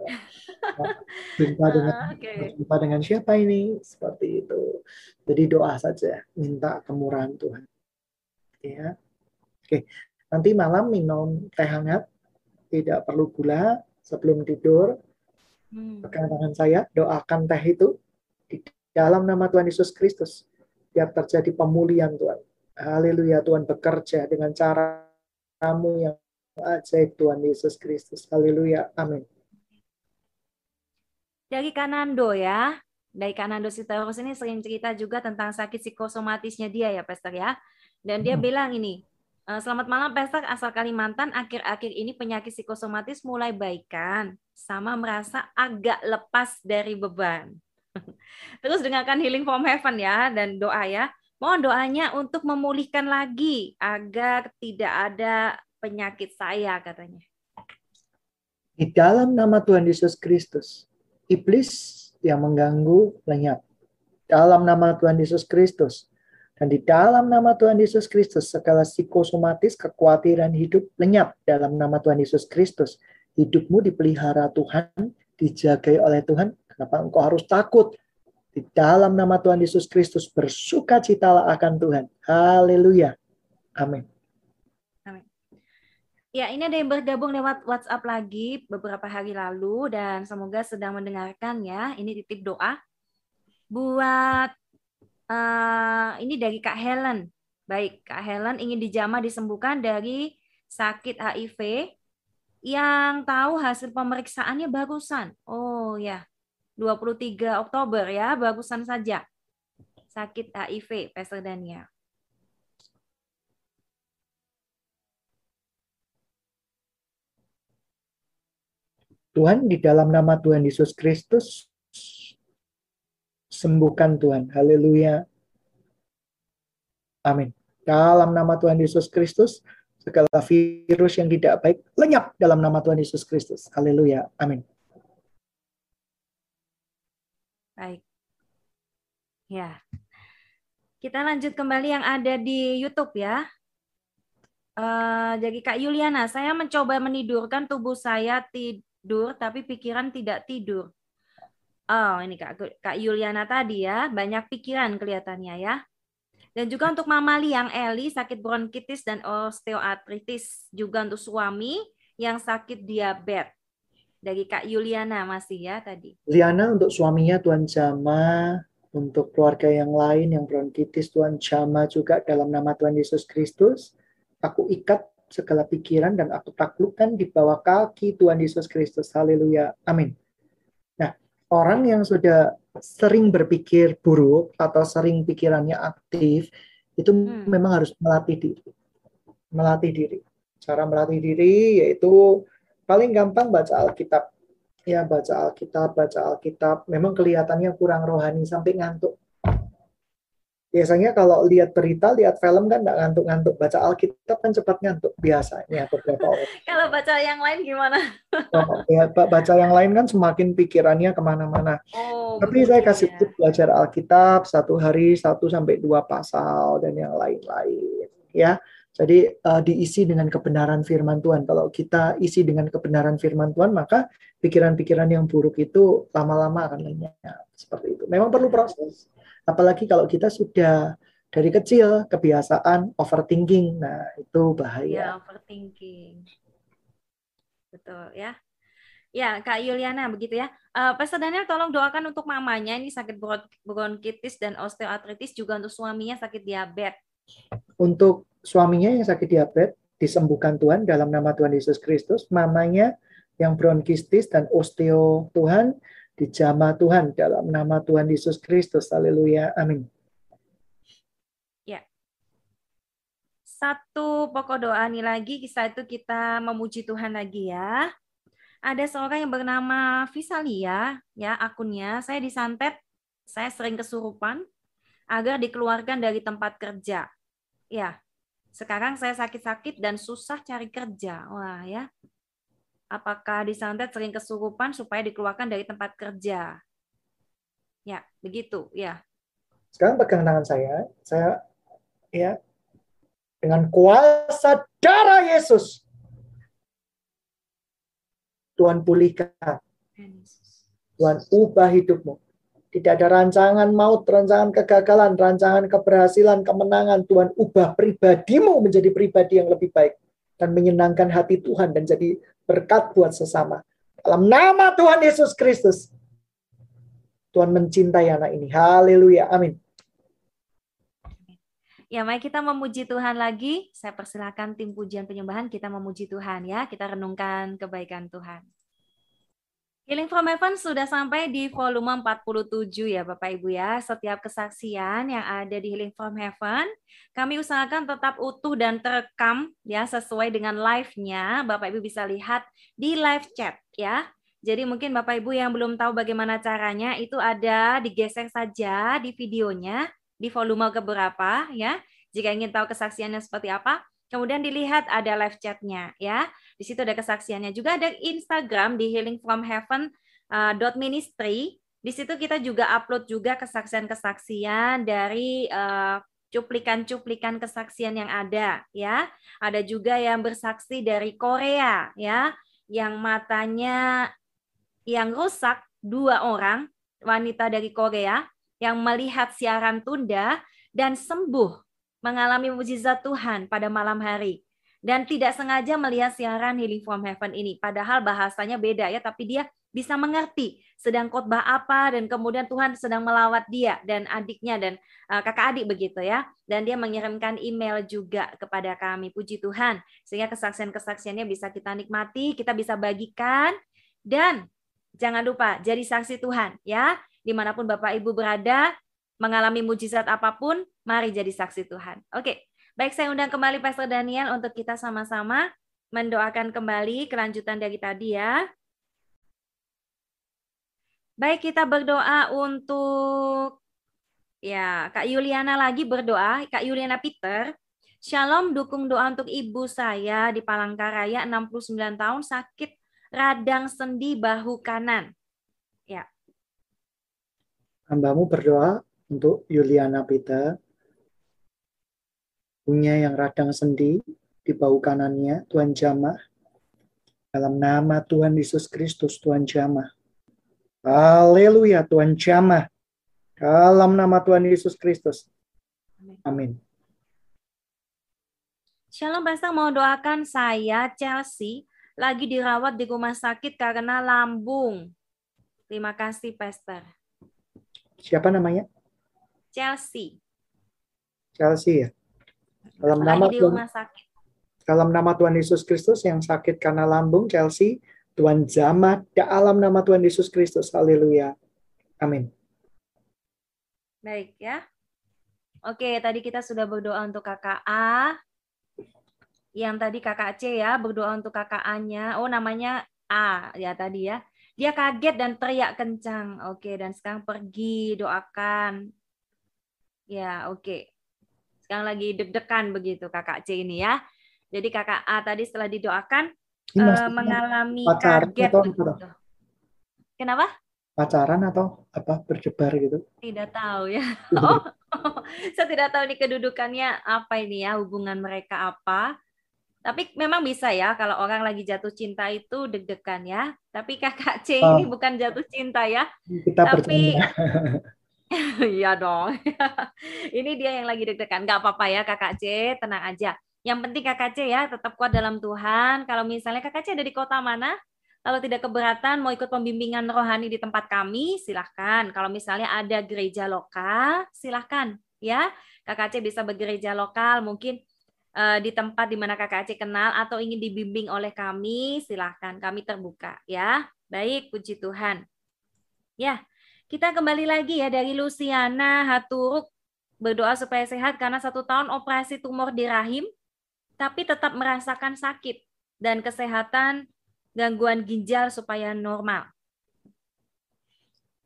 Jumpa dengan uh, okay. jumpa dengan siapa ini seperti itu. Jadi doa saja, minta kemurahan Tuhan. Ya. Oke. Nanti malam minum teh hangat, tidak perlu gula sebelum tidur. Hmm. Pegang tangan saya, doakan teh itu di dalam nama Tuhan Yesus Kristus biar terjadi pemulihan Tuhan. Haleluya Tuhan bekerja dengan cara kamu yang ajaib Tuhan Yesus Kristus. Haleluya. Amin. Dari Kanando ya. Dari Kanando Sitaurus ini sering cerita juga tentang sakit psikosomatisnya dia ya, Pastor ya. Dan dia hmm. bilang ini, eh, Selamat malam Pastor, asal Kalimantan akhir-akhir ini penyakit psikosomatis mulai baikan sama merasa agak lepas dari beban. Terus dengarkan Healing from Heaven ya dan doa ya. Mohon doanya untuk memulihkan lagi agar tidak ada penyakit saya katanya. Di dalam nama Tuhan Yesus Kristus, iblis yang mengganggu lenyap. Dalam nama Tuhan Yesus Kristus, Dan di dalam nama Tuhan Yesus Kristus, segala psikosomatis, kekhawatiran hidup lenyap dalam nama Tuhan Yesus Kristus. Hidupmu dipelihara Tuhan, dijagai oleh Tuhan. Kenapa engkau harus takut? Di dalam nama Tuhan Yesus Kristus, bersukacitalah akan Tuhan. Haleluya. Amin. Amin. Ya, ini ada yang bergabung lewat WhatsApp lagi beberapa hari lalu dan semoga sedang mendengarkan ya. Ini titip doa buat uh, ini dari Kak Helen. Baik, Kak Helen ingin dijamah disembuhkan dari sakit HIV yang tahu hasil pemeriksaannya barusan. Oh ya, 23 Oktober ya, barusan saja. Sakit HIV, Pastor Daniel. Tuhan di dalam nama Tuhan Yesus Kristus Sembuhkan Tuhan. Haleluya. Amin. Dalam nama Tuhan Yesus Kristus, segala virus yang tidak baik lenyap dalam nama Tuhan Yesus Kristus. Haleluya. Amin. Baik. Ya. Kita lanjut kembali yang ada di YouTube ya. Uh, jadi Kak Yuliana, saya mencoba menidurkan tubuh saya tidur, tapi pikiran tidak tidur. Oh, ini Kak, Kak Yuliana tadi ya, banyak pikiran kelihatannya ya. Dan juga untuk Mama yang Eli sakit bronkitis dan osteoartritis. Juga untuk suami yang sakit diabetes. Dari Kak Yuliana masih ya tadi. Liana untuk suaminya Tuhan Jama, untuk keluarga yang lain yang bronkitis Tuhan Jama juga dalam nama Tuhan Yesus Kristus. Aku ikat segala pikiran dan aku taklukkan di bawah kaki Tuhan Yesus Kristus. Haleluya. Amin orang yang sudah sering berpikir buruk atau sering pikirannya aktif itu hmm. memang harus melatih diri. Melatih diri. Cara melatih diri yaitu paling gampang baca Alkitab. Ya, baca Alkitab, baca Alkitab. Memang kelihatannya kurang rohani sampai ngantuk. Biasanya kalau lihat berita, lihat film kan nggak ngantuk-ngantuk. Baca Alkitab kan cepat ngantuk biasanya beberapa orang. kalau baca yang lain gimana? oh, ya, baca yang lain kan semakin pikirannya ke mana-mana. Oh, Tapi saya kasih ya. belajar Alkitab satu hari satu sampai dua pasal dan yang lain-lain. Ya, jadi uh, diisi dengan kebenaran firman Tuhan. Kalau kita isi dengan kebenaran firman Tuhan, maka pikiran-pikiran yang buruk itu lama-lama akan lenyap. Seperti itu. Memang perlu proses Apalagi kalau kita sudah dari kecil kebiasaan overthinking. Nah, itu bahaya. Ya, overthinking. Betul ya. Ya, Kak Yuliana begitu ya. Uh, Pastor Daniel tolong doakan untuk mamanya ini sakit bronkitis dan osteoartritis juga untuk suaminya sakit diabetes. Untuk suaminya yang sakit diabetes disembuhkan Tuhan dalam nama Tuhan Yesus Kristus, mamanya yang bronkitis dan osteo Tuhan dijamah Tuhan dalam nama Tuhan Yesus Kristus. Haleluya. Amin. Ya. Satu pokok doa nih lagi, kisah itu kita memuji Tuhan lagi ya. Ada seorang yang bernama Visalia, ya akunnya. Saya disantet, saya sering kesurupan agar dikeluarkan dari tempat kerja. Ya, sekarang saya sakit-sakit dan susah cari kerja. Wah ya, apakah disantet sering kesurupan supaya dikeluarkan dari tempat kerja. Ya, begitu, ya. Sekarang pegang tangan saya, saya ya dengan kuasa darah Yesus Tuhan pulihkan. Tuhan ubah hidupmu. Tidak ada rancangan maut, rancangan kegagalan, rancangan keberhasilan, kemenangan. Tuhan ubah pribadimu menjadi pribadi yang lebih baik dan menyenangkan hati Tuhan dan jadi berkat buat sesama. Dalam nama Tuhan Yesus Kristus. Tuhan mencintai anak ini. Haleluya. Amin. Ya, mari kita memuji Tuhan lagi. Saya persilahkan tim pujian penyembahan kita memuji Tuhan ya. Kita renungkan kebaikan Tuhan. Healing from Heaven sudah sampai di volume 47 ya Bapak Ibu ya. Setiap kesaksian yang ada di Healing from Heaven, kami usahakan tetap utuh dan terekam ya sesuai dengan live-nya. Bapak Ibu bisa lihat di live chat ya. Jadi mungkin Bapak Ibu yang belum tahu bagaimana caranya, itu ada digeser saja di videonya di volume keberapa ya. Jika ingin tahu kesaksiannya seperti apa, Kemudian dilihat ada live chatnya ya. Di situ ada kesaksiannya. Juga ada Instagram di Healing from Heaven uh, dot ministry. Di situ kita juga upload juga kesaksian-kesaksian dari uh, cuplikan-cuplikan kesaksian yang ada ya. Ada juga yang bersaksi dari Korea ya, yang matanya yang rusak dua orang wanita dari Korea yang melihat siaran tunda dan sembuh mengalami mujizat Tuhan pada malam hari dan tidak sengaja melihat siaran Healing from Heaven ini. Padahal bahasanya beda ya tapi dia bisa mengerti sedang khotbah apa dan kemudian Tuhan sedang melawat dia dan adiknya dan uh, kakak adik begitu ya. Dan dia mengirimkan email juga kepada kami. Puji Tuhan. Sehingga kesaksian-kesaksiannya bisa kita nikmati kita bisa bagikan. Dan jangan lupa jadi saksi Tuhan ya. Di mana pun Bapak Ibu berada mengalami mujizat apa pun mari jadi saksi Tuhan. Oke baik saya undang kembali Pastor Daniel untuk kita sama-sama mendoakan kembali kelanjutan dari tadi ya Baik, kita berdoa untuk ya Kak Yuliana lagi berdoa, Kak Yuliana Peter. Shalom, dukung doa untuk ibu saya di Palangkaraya 69 tahun sakit radang sendi bahu kanan. Ya. Hambamu berdoa untuk Yuliana Peter punya yang radang sendi di bahu kanannya, Tuhan jamah. Dalam nama Tuhan Yesus Kristus, Tuhan jamah Haleluya, Tuhan jamah. Dalam nama Tuhan Yesus Kristus. Amin. Shalom Pastor, mau doakan saya Chelsea lagi dirawat di rumah sakit karena lambung. Terima kasih Pastor. Siapa namanya? Chelsea. Chelsea ya. Dalam nama di rumah sakit. Dalam nama Tuhan Yesus Kristus yang sakit karena lambung Chelsea, Tuhan jamah dalam nama Tuhan Yesus Kristus. Haleluya. Amin. Baik ya. Oke, tadi kita sudah berdoa untuk kakak A. Yang tadi kakak C ya, berdoa untuk kakak A-nya. Oh, namanya A ya tadi ya. Dia kaget dan teriak kencang. Oke, dan sekarang pergi doakan. Ya, oke. Sekarang lagi deg-degan begitu kakak C ini ya. Jadi kakak A tadi setelah didoakan, uh, mengalami pacaran kaget atau begitu. Kenapa? Pacaran atau apa berjebar gitu? Tidak tahu ya. Oh, oh, saya tidak tahu ini kedudukannya apa ini ya, hubungan mereka apa. Tapi memang bisa ya kalau orang lagi jatuh cinta itu deg-degan ya. Tapi kakak C oh. ini bukan jatuh cinta ya. Kita Tapi Iya dong. ini dia yang lagi deg-degan. Gak apa-apa ya kakak C, tenang aja. Yang penting KKC ya tetap kuat dalam Tuhan. Kalau misalnya KKC ada di kota mana, kalau tidak keberatan mau ikut pembimbingan rohani di tempat kami, silahkan. Kalau misalnya ada gereja lokal, silahkan ya. KKC bisa bergereja lokal, mungkin uh, di tempat di mana KKC kenal atau ingin dibimbing oleh kami, silahkan. Kami terbuka ya. Baik, puji Tuhan. Ya, kita kembali lagi ya dari Luciana Haturuk berdoa supaya sehat karena satu tahun operasi tumor di rahim tapi tetap merasakan sakit dan kesehatan gangguan ginjal supaya normal.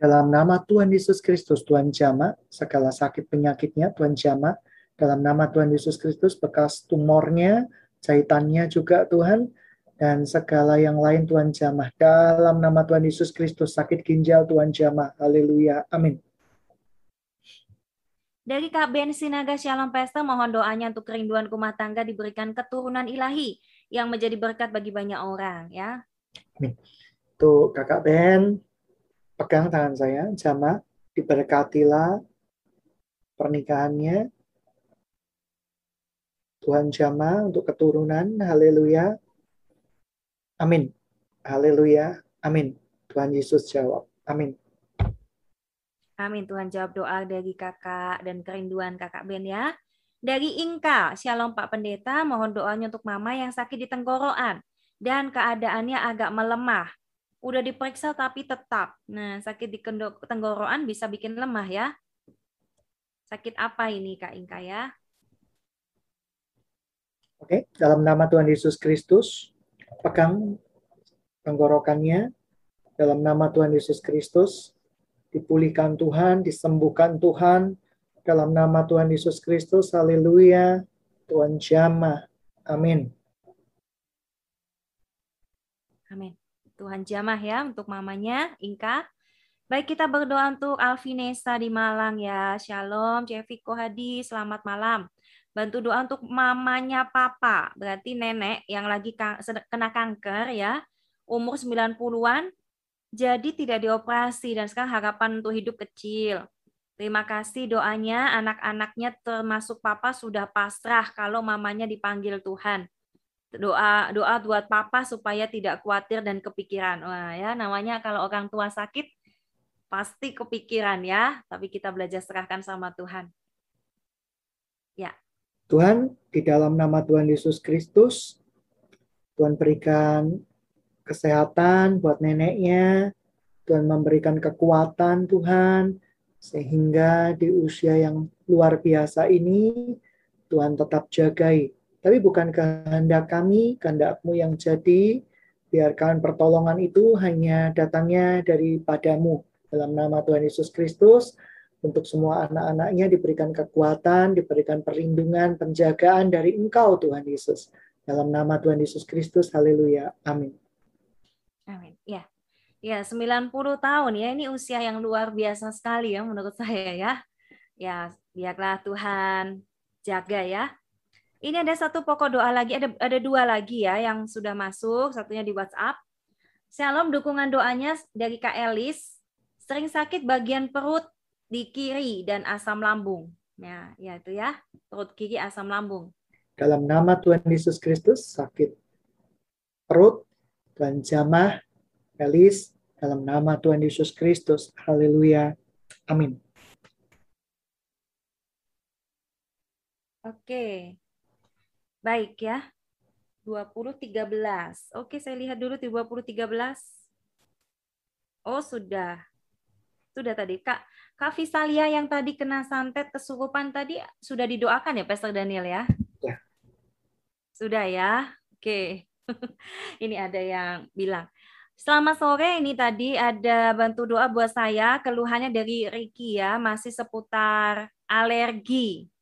Dalam nama Tuhan Yesus Kristus, Tuhan jama segala sakit penyakitnya, Tuhan jama dalam nama Tuhan Yesus Kristus, bekas tumornya, jahitannya juga Tuhan, dan segala yang lain Tuhan jamah. Dalam nama Tuhan Yesus Kristus, sakit ginjal Tuhan jamah. Haleluya. Amin. Dari Kak Ben Sinaga Shalom Pesta, mohon doanya untuk kerinduan rumah tangga diberikan keturunan ilahi yang menjadi berkat bagi banyak orang. ya. Amin. Tuh Kakak Ben, pegang tangan saya, jama, diberkatilah pernikahannya. Tuhan jama untuk keturunan, haleluya. Amin. Haleluya. Amin. Tuhan Yesus jawab. Amin. Amin. Tuhan jawab doa dari kakak dan kerinduan kakak Ben ya. Dari Inka, Shalom Pak Pendeta, mohon doanya untuk mama yang sakit di tenggorokan dan keadaannya agak melemah. Udah diperiksa tapi tetap. Nah, sakit di tenggorokan bisa bikin lemah ya. Sakit apa ini Kak Inka ya? Oke, dalam nama Tuhan Yesus Kristus, pegang tenggorokannya. Dalam nama Tuhan Yesus Kristus, dipulihkan Tuhan, disembuhkan Tuhan dalam nama Tuhan Yesus Kristus. Haleluya. Tuhan jamah. Amin. Amin. Tuhan jamah ya untuk mamanya, Inka. Baik, kita berdoa untuk Alvinesa di Malang ya. Shalom, Ceviko Hadi, selamat malam. Bantu doa untuk mamanya papa, berarti nenek yang lagi kena kanker ya, umur 90-an, jadi tidak dioperasi dan sekarang harapan untuk hidup kecil. Terima kasih doanya, anak-anaknya termasuk papa sudah pasrah kalau mamanya dipanggil Tuhan. Doa doa buat papa supaya tidak khawatir dan kepikiran. Wah ya, namanya kalau orang tua sakit pasti kepikiran ya, tapi kita belajar serahkan sama Tuhan. Tuhan, di dalam nama Tuhan Yesus Kristus, Tuhan berikan kesehatan buat neneknya, Tuhan memberikan kekuatan Tuhan, sehingga di usia yang luar biasa ini, Tuhan tetap jagai. Tapi bukan kehendak kami, kehendakmu yang jadi, biarkan pertolongan itu hanya datangnya daripadamu. Dalam nama Tuhan Yesus Kristus, untuk semua anak-anaknya diberikan kekuatan, diberikan perlindungan, penjagaan dari Engkau Tuhan Yesus. Dalam nama Tuhan Yesus Kristus, haleluya. Amin. Amin. Ya. Ya, 90 tahun ya. Ini usia yang luar biasa sekali ya menurut saya ya. Ya, biarlah Tuhan jaga ya. Ini ada satu pokok doa lagi, ada ada dua lagi ya yang sudah masuk, satunya di WhatsApp. Shalom, dukungan doanya dari Kak Elis sering sakit bagian perut di kiri dan asam lambung. Ya, ya itu ya, perut kiri asam lambung. Dalam nama Tuhan Yesus Kristus, sakit perut dan jamah, Elis, dalam nama Tuhan Yesus Kristus. Haleluya. Amin. Oke. Baik ya. 2013. Oke, saya lihat dulu 2013. Oh, sudah. Sudah tadi Kak Kak Visalia yang tadi kena santet kesurupan tadi sudah didoakan ya Pastor Daniel ya? Ya. Sudah ya. Oke. ini ada yang bilang Selamat sore, ini tadi ada bantu doa buat saya, keluhannya dari Ricky ya, masih seputar alergi.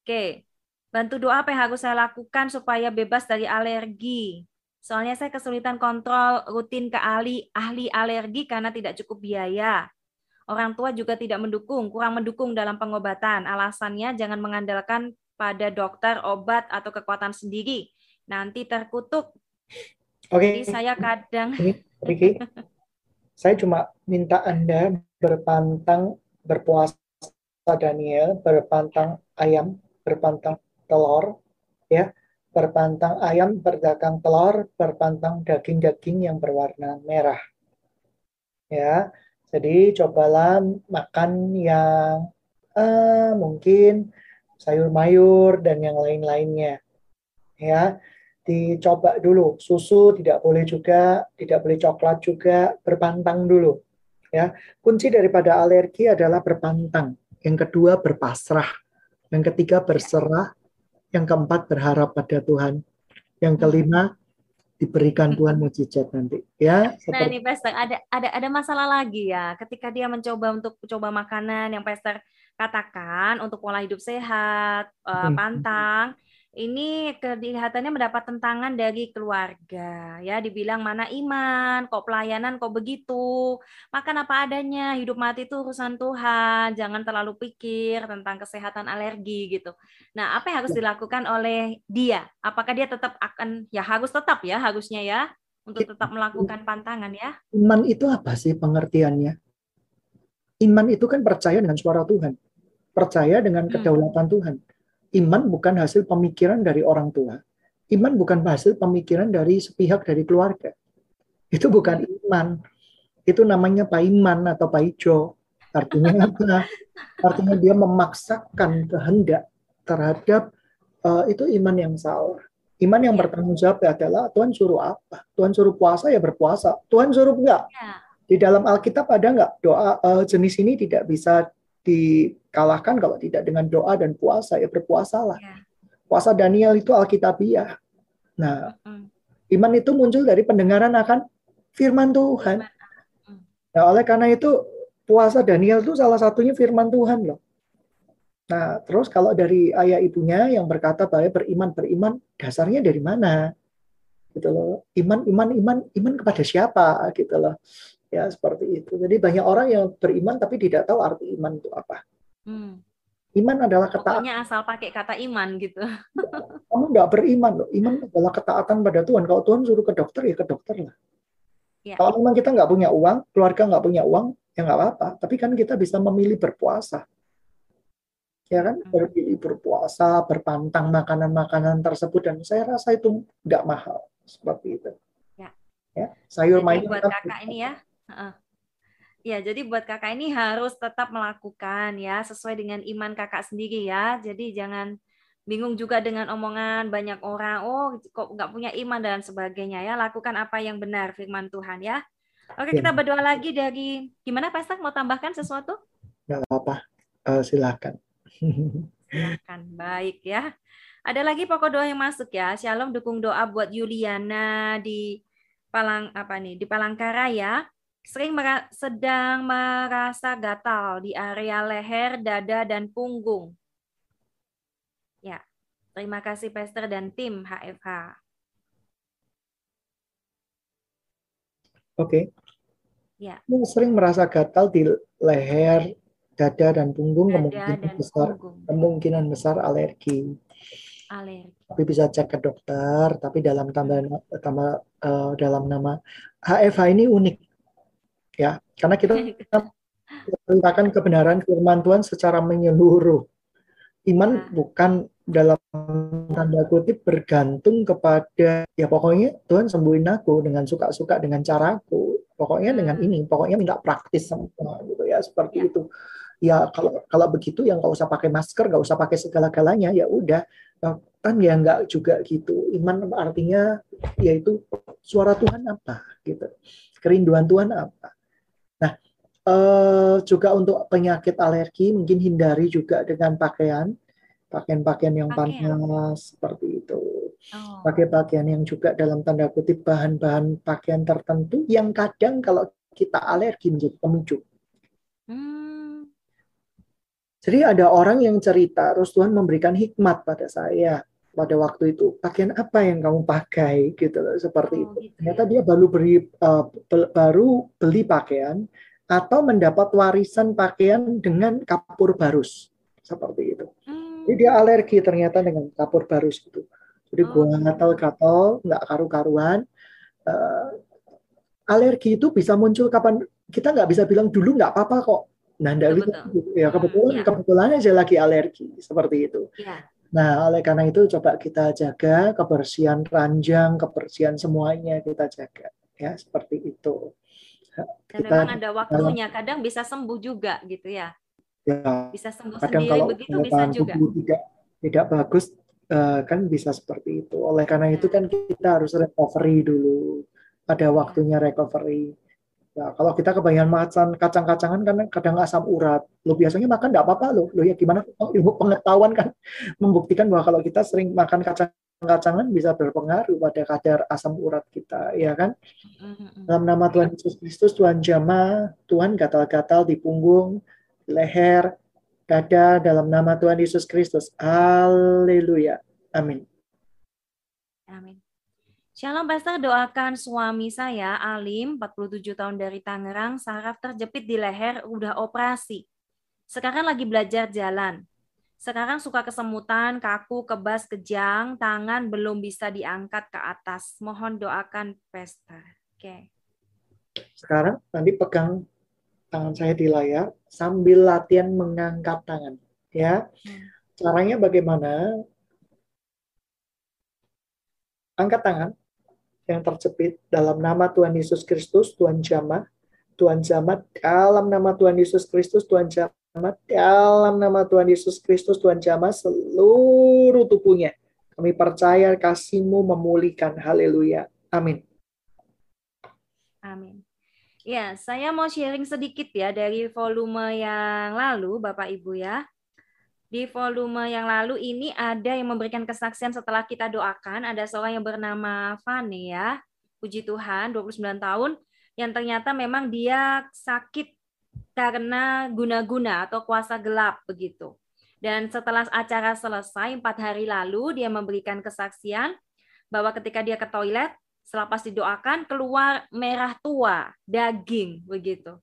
Oke, bantu doa apa yang harus saya lakukan supaya bebas dari alergi? Soalnya saya kesulitan kontrol rutin ke ahli, ahli alergi karena tidak cukup biaya. Orang tua juga tidak mendukung, kurang mendukung dalam pengobatan. Alasannya jangan mengandalkan pada dokter, obat, atau kekuatan sendiri. Nanti terkutuk. Oke. Jadi saya kadang... Riki, saya cuma minta Anda berpantang berpuasa Daniel, berpantang ayam, berpantang telur, ya berpantang ayam, berdagang telur, berpantang daging-daging yang berwarna merah. Ya, jadi cobalah makan yang uh, mungkin sayur mayur dan yang lain-lainnya. Ya, dicoba dulu. Susu tidak boleh juga, tidak boleh coklat juga, berpantang dulu. Ya, kunci daripada alergi adalah berpantang. Yang kedua berpasrah. Yang ketiga berserah yang keempat berharap pada Tuhan. Yang kelima diberikan. Tuhan mujizat nanti ya. Seperti... nah ini Pastor ada ada ada masalah lagi ya. Ketika dia mencoba untuk coba makanan yang Pastor katakan untuk pola hidup sehat uh, pantang ini kelihatannya mendapat tentangan dari keluarga ya dibilang mana iman kok pelayanan kok begitu makan apa adanya hidup mati itu urusan Tuhan jangan terlalu pikir tentang kesehatan alergi gitu nah apa yang harus ya. dilakukan oleh dia apakah dia tetap akan ya harus tetap ya harusnya ya untuk ya. tetap melakukan pantangan ya iman itu apa sih pengertiannya iman itu kan percaya dengan suara Tuhan percaya dengan hmm. kedaulatan hmm. Tuhan Iman bukan hasil pemikiran dari orang tua. Iman bukan hasil pemikiran dari sepihak dari keluarga. Itu bukan iman. Itu namanya Pak Iman atau Pak Ijo. Artinya apa? Artinya dia memaksakan kehendak terhadap uh, itu iman yang salah. Iman yang bertanggung jawab adalah Tuhan suruh apa? Tuhan suruh puasa ya berpuasa. Tuhan suruh enggak? Ya. Di dalam Alkitab ada enggak doa uh, jenis ini tidak bisa dikalahkan kalau tidak dengan doa dan puasa ya berpuasalah. Ya. Puasa Daniel itu alkitabiah. Nah, iman itu muncul dari pendengaran akan firman Tuhan. Nah, oleh karena itu puasa Daniel itu salah satunya firman Tuhan loh. Nah, terus kalau dari ayah ibunya yang berkata bahwa beriman beriman dasarnya dari mana? Gitu loh. Iman iman iman iman kepada siapa gitu loh. Ya, seperti itu. Jadi banyak orang yang beriman tapi tidak tahu arti iman itu apa. Hmm. Iman adalah ketaatan. Pokoknya asal pakai kata iman gitu. Kamu nggak beriman loh. Iman adalah ketaatan pada Tuhan. Kalau Tuhan suruh ke dokter ya ke dokter lah. Ya. Kalau memang kita nggak punya uang, keluarga nggak punya uang, ya nggak apa-apa. Tapi kan kita bisa memilih berpuasa. Ya kan, hmm. berpilih berpuasa, berpantang makanan-makanan tersebut. Dan saya rasa itu nggak mahal. Seperti itu. Ya. ya sayur mayur. buat kakak ini ya, Ya, jadi buat kakak ini harus tetap melakukan ya sesuai dengan iman kakak sendiri ya. Jadi jangan bingung juga dengan omongan banyak orang, oh kok nggak punya iman dan sebagainya ya. Lakukan apa yang benar firman Tuhan ya. Oke, ya. kita berdoa lagi dari gimana Pastor mau tambahkan sesuatu? Nggak apa-apa, uh, silakan. silakan, baik ya. Ada lagi pokok doa yang masuk ya. Shalom dukung doa buat Yuliana di Palang apa nih di Palangkaraya sering mer sedang merasa gatal di area leher, dada, dan punggung. Ya, terima kasih Pastor dan tim HFH. Oke. Okay. Ya. Sering merasa gatal di leher, dada, dan punggung, dada kemungkinan dan besar, punggung. kemungkinan besar alergi. Alergi. Tapi bisa cek ke dokter. Tapi dalam tambah, tambah uh, dalam nama HFH ini unik ya karena kita menceritakan kebenaran firman Tuhan secara menyeluruh. Iman nah. bukan dalam tanda kutip bergantung kepada ya pokoknya Tuhan sembuhin aku dengan suka-suka dengan caraku. Pokoknya dengan hmm. ini pokoknya minta praktis semua gitu ya seperti ya. itu. Ya kalau kalau begitu yang nggak usah pakai masker nggak usah pakai segala-galanya ya udah. Kan ya nggak juga gitu. Iman artinya yaitu suara Tuhan apa gitu. Kerinduan Tuhan apa Uh, juga untuk penyakit alergi mungkin hindari juga dengan pakaian pakaian-pakaian yang pakaian. panas seperti itu oh. pakai pakaian yang juga dalam tanda kutip bahan-bahan pakaian tertentu yang kadang kalau kita alergi menjadi pemicu hmm. jadi ada orang yang cerita terus Tuhan memberikan hikmat pada saya pada waktu itu pakaian apa yang kamu pakai gitu seperti oh, itu gitu ternyata ya. dia baru beri uh, baru beli pakaian atau mendapat warisan pakaian dengan kapur barus seperti itu. Hmm. Jadi dia alergi ternyata dengan kapur barus itu. Jadi oh. gua ngatal-gatal, nggak karu-karuan. Uh, alergi itu bisa muncul kapan kita nggak bisa bilang dulu nggak apa-apa kok. Nah, dari itu ya kebetulan ya. kebetulan aja lagi alergi seperti itu. Ya. Nah, oleh karena itu coba kita jaga kebersihan ranjang, kebersihan semuanya kita jaga ya seperti itu. Dan kita, memang ada waktunya, kadang bisa sembuh juga gitu ya. Ya. Bisa sembuh kadang sendiri kalau begitu bisa juga. Tidak tidak bagus uh, kan bisa seperti itu. Oleh karena itu kan kita harus recovery dulu. Ada waktunya recovery. Ya, kalau kita kebanyakan makan kacang-kacangan kan kadang asam urat. Lo biasanya makan tidak apa-apa lo. Lo ya gimana ilmu pengetahuan kan membuktikan bahwa kalau kita sering makan kacang kacangan bisa berpengaruh pada kadar asam urat kita, ya kan? Dalam nama Tuhan Yesus Kristus, Tuhan jama, Tuhan gatal-gatal di punggung, leher, dada, dalam nama Tuhan Yesus Kristus. Haleluya. Amin. Amin. Shalom Pastor, doakan suami saya, Alim, 47 tahun dari Tangerang, saraf terjepit di leher, udah operasi. Sekarang lagi belajar jalan sekarang suka kesemutan, kaku, kebas, kejang, tangan belum bisa diangkat ke atas. Mohon doakan pesta. Oke. Okay. Sekarang nanti pegang tangan saya di layar sambil latihan mengangkat tangan. Ya. Hmm. Caranya bagaimana? Angkat tangan yang terjepit dalam nama Tuhan Yesus Kristus, Tuhan Jamaah, Tuhan Jamat, dalam nama Tuhan Yesus Kristus, Tuhan Jamat, dalam nama Tuhan Yesus Kristus, Tuhan jamah seluruh tubuhnya. Kami percaya kasihmu memulihkan. Haleluya. Amin. Amin. Ya, saya mau sharing sedikit ya dari volume yang lalu, Bapak Ibu ya. Di volume yang lalu ini ada yang memberikan kesaksian setelah kita doakan. Ada seorang yang bernama Fane ya. Puji Tuhan, 29 tahun. Yang ternyata memang dia sakit karena guna-guna atau kuasa gelap begitu. Dan setelah acara selesai empat hari lalu dia memberikan kesaksian bahwa ketika dia ke toilet selepas didoakan keluar merah tua, daging begitu.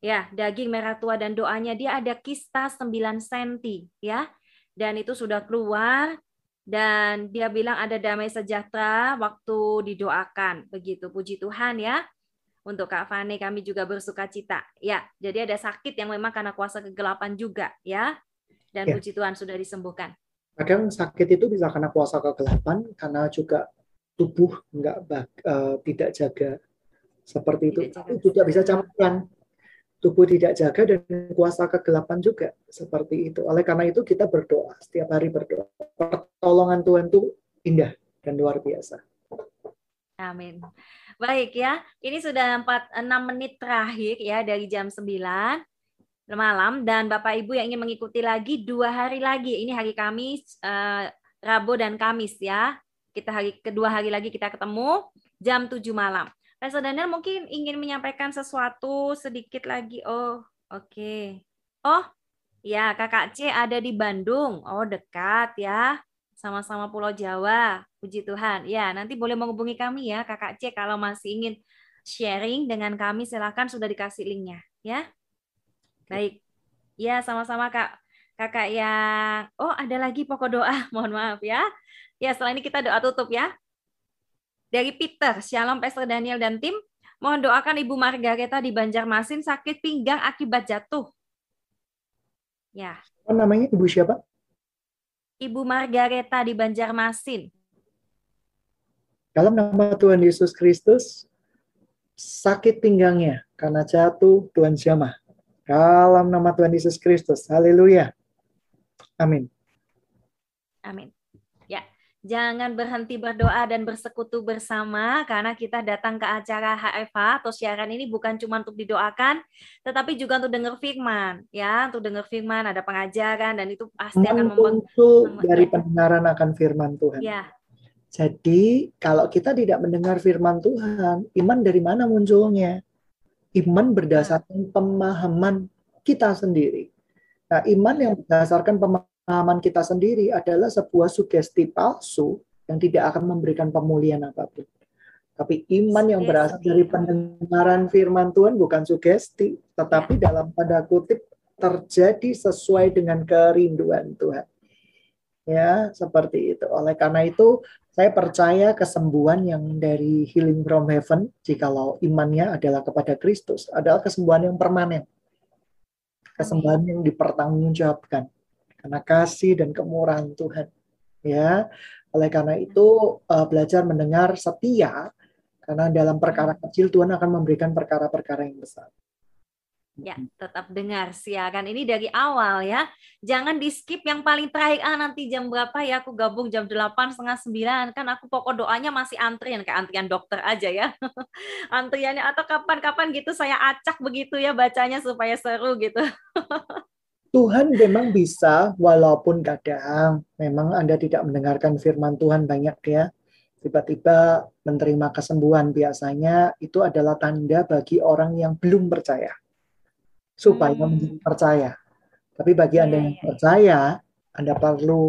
Ya, daging merah tua dan doanya dia ada kista 9 cm ya. Dan itu sudah keluar dan dia bilang ada damai sejahtera waktu didoakan. Begitu, puji Tuhan ya. Untuk Kak Fani kami juga bersuka cita. Ya, jadi ada sakit yang memang karena kuasa kegelapan juga ya. Dan ya. puji Tuhan sudah disembuhkan. Kadang sakit itu bisa karena kuasa kegelapan, karena juga tubuh nggak uh, tidak jaga seperti itu. Tapi juga bisa campuran tubuh tidak jaga dan kuasa kegelapan juga seperti itu. Oleh karena itu kita berdoa setiap hari berdoa. Pertolongan Tuhan itu indah dan luar biasa. Amin. Baik ya, ini sudah 4 6 menit terakhir ya dari jam 9 malam dan Bapak Ibu yang ingin mengikuti lagi dua hari lagi. Ini hari Kamis, eh, Rabu dan Kamis ya. Kita hari kedua hari lagi kita ketemu jam 7 malam. Pastor Daniel mungkin ingin menyampaikan sesuatu sedikit lagi. Oh, oke. Okay. Oh, ya Kakak C ada di Bandung. Oh, dekat ya. Sama-sama Pulau Jawa. Puji Tuhan. Ya, nanti boleh menghubungi kami ya Kakak C kalau masih ingin sharing dengan kami silakan sudah dikasih linknya ya. Baik. Ya, sama-sama Kak. Kakak yang oh ada lagi pokok doa, mohon maaf ya. Ya, setelah ini kita doa tutup ya. Dari Peter, Shalom Pastor Daniel dan tim, mohon doakan Ibu Margareta di Banjarmasin sakit pinggang akibat jatuh. Ya. Apa namanya Ibu siapa? Ibu Margareta di Banjarmasin. Dalam nama Tuhan Yesus Kristus, sakit pinggangnya karena jatuh Tuhan jamah. Dalam nama Tuhan Yesus Kristus. Haleluya. Amin. Amin. Jangan berhenti berdoa dan bersekutu bersama karena kita datang ke acara HFH atau siaran ini bukan cuma untuk didoakan tetapi juga untuk dengar firman ya, untuk dengar firman, ada pengajaran dan itu pasti akan membantu dari pendengaran akan firman Tuhan. Ya. Jadi kalau kita tidak mendengar firman Tuhan, iman dari mana munculnya? Iman berdasarkan pemahaman kita sendiri. Nah, iman yang berdasarkan pemahaman pemahaman kita sendiri adalah sebuah sugesti palsu yang tidak akan memberikan pemulihan apa pun. Tapi iman yang berasal dari pendengaran firman Tuhan bukan sugesti, tetapi ya. dalam tanda kutip terjadi sesuai dengan kerinduan Tuhan. Ya, seperti itu. Oleh karena itu, saya percaya kesembuhan yang dari Healing from Heaven, jikalau imannya adalah kepada Kristus, adalah kesembuhan yang permanen. Kesembuhan yang dipertanggungjawabkan karena kasih dan kemurahan Tuhan. Ya, oleh karena itu uh, belajar mendengar setia karena dalam perkara kecil Tuhan akan memberikan perkara-perkara yang besar. Ya, tetap dengar siaran ini dari awal ya. Jangan di skip yang paling terakhir, ah nanti jam berapa ya aku gabung jam 8, setengah 9. Kan aku pokok doanya masih antrian, kayak antrian dokter aja ya. Antriannya atau kapan-kapan gitu saya acak begitu ya bacanya supaya seru gitu. Tuhan memang bisa, walaupun kadang memang Anda tidak mendengarkan firman Tuhan banyak ya, tiba-tiba menerima kesembuhan biasanya itu adalah tanda bagi orang yang belum percaya supaya hmm. menjadi percaya. Tapi bagi Anda iya, yang iya, iya. percaya, Anda perlu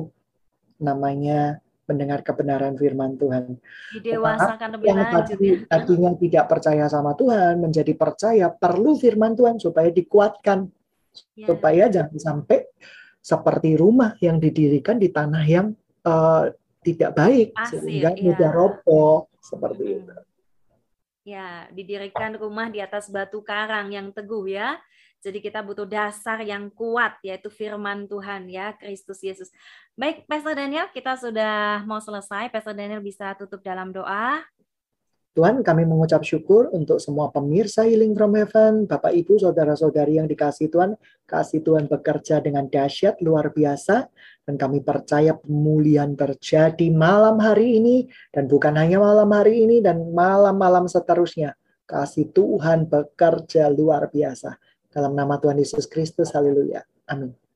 namanya mendengar kebenaran firman Tuhan. Didewasakan lebih yang lanjut ya. Tadinya tidak percaya sama Tuhan menjadi percaya perlu firman Tuhan supaya dikuatkan yeah. supaya jangan sampai seperti rumah yang didirikan di tanah yang uh, tidak baik Pasir, sehingga yeah. mudah roboh seperti hmm. itu. Ya, didirikan rumah di atas batu karang yang teguh ya. Jadi kita butuh dasar yang kuat yaitu firman Tuhan ya, Kristus Yesus. Baik, Pastor Daniel, kita sudah mau selesai. Pastor Daniel bisa tutup dalam doa. Tuhan, kami mengucap syukur untuk semua pemirsa Healing from Heaven, Bapak Ibu, Saudara-saudari yang dikasih Tuhan. Kasih Tuhan bekerja dengan dahsyat, luar biasa. Dan kami percaya pemulihan terjadi malam hari ini. Dan bukan hanya malam hari ini, dan malam-malam seterusnya. Kasih Tuhan bekerja luar biasa. Dalam nama Tuhan Yesus Kristus, haleluya. Amin.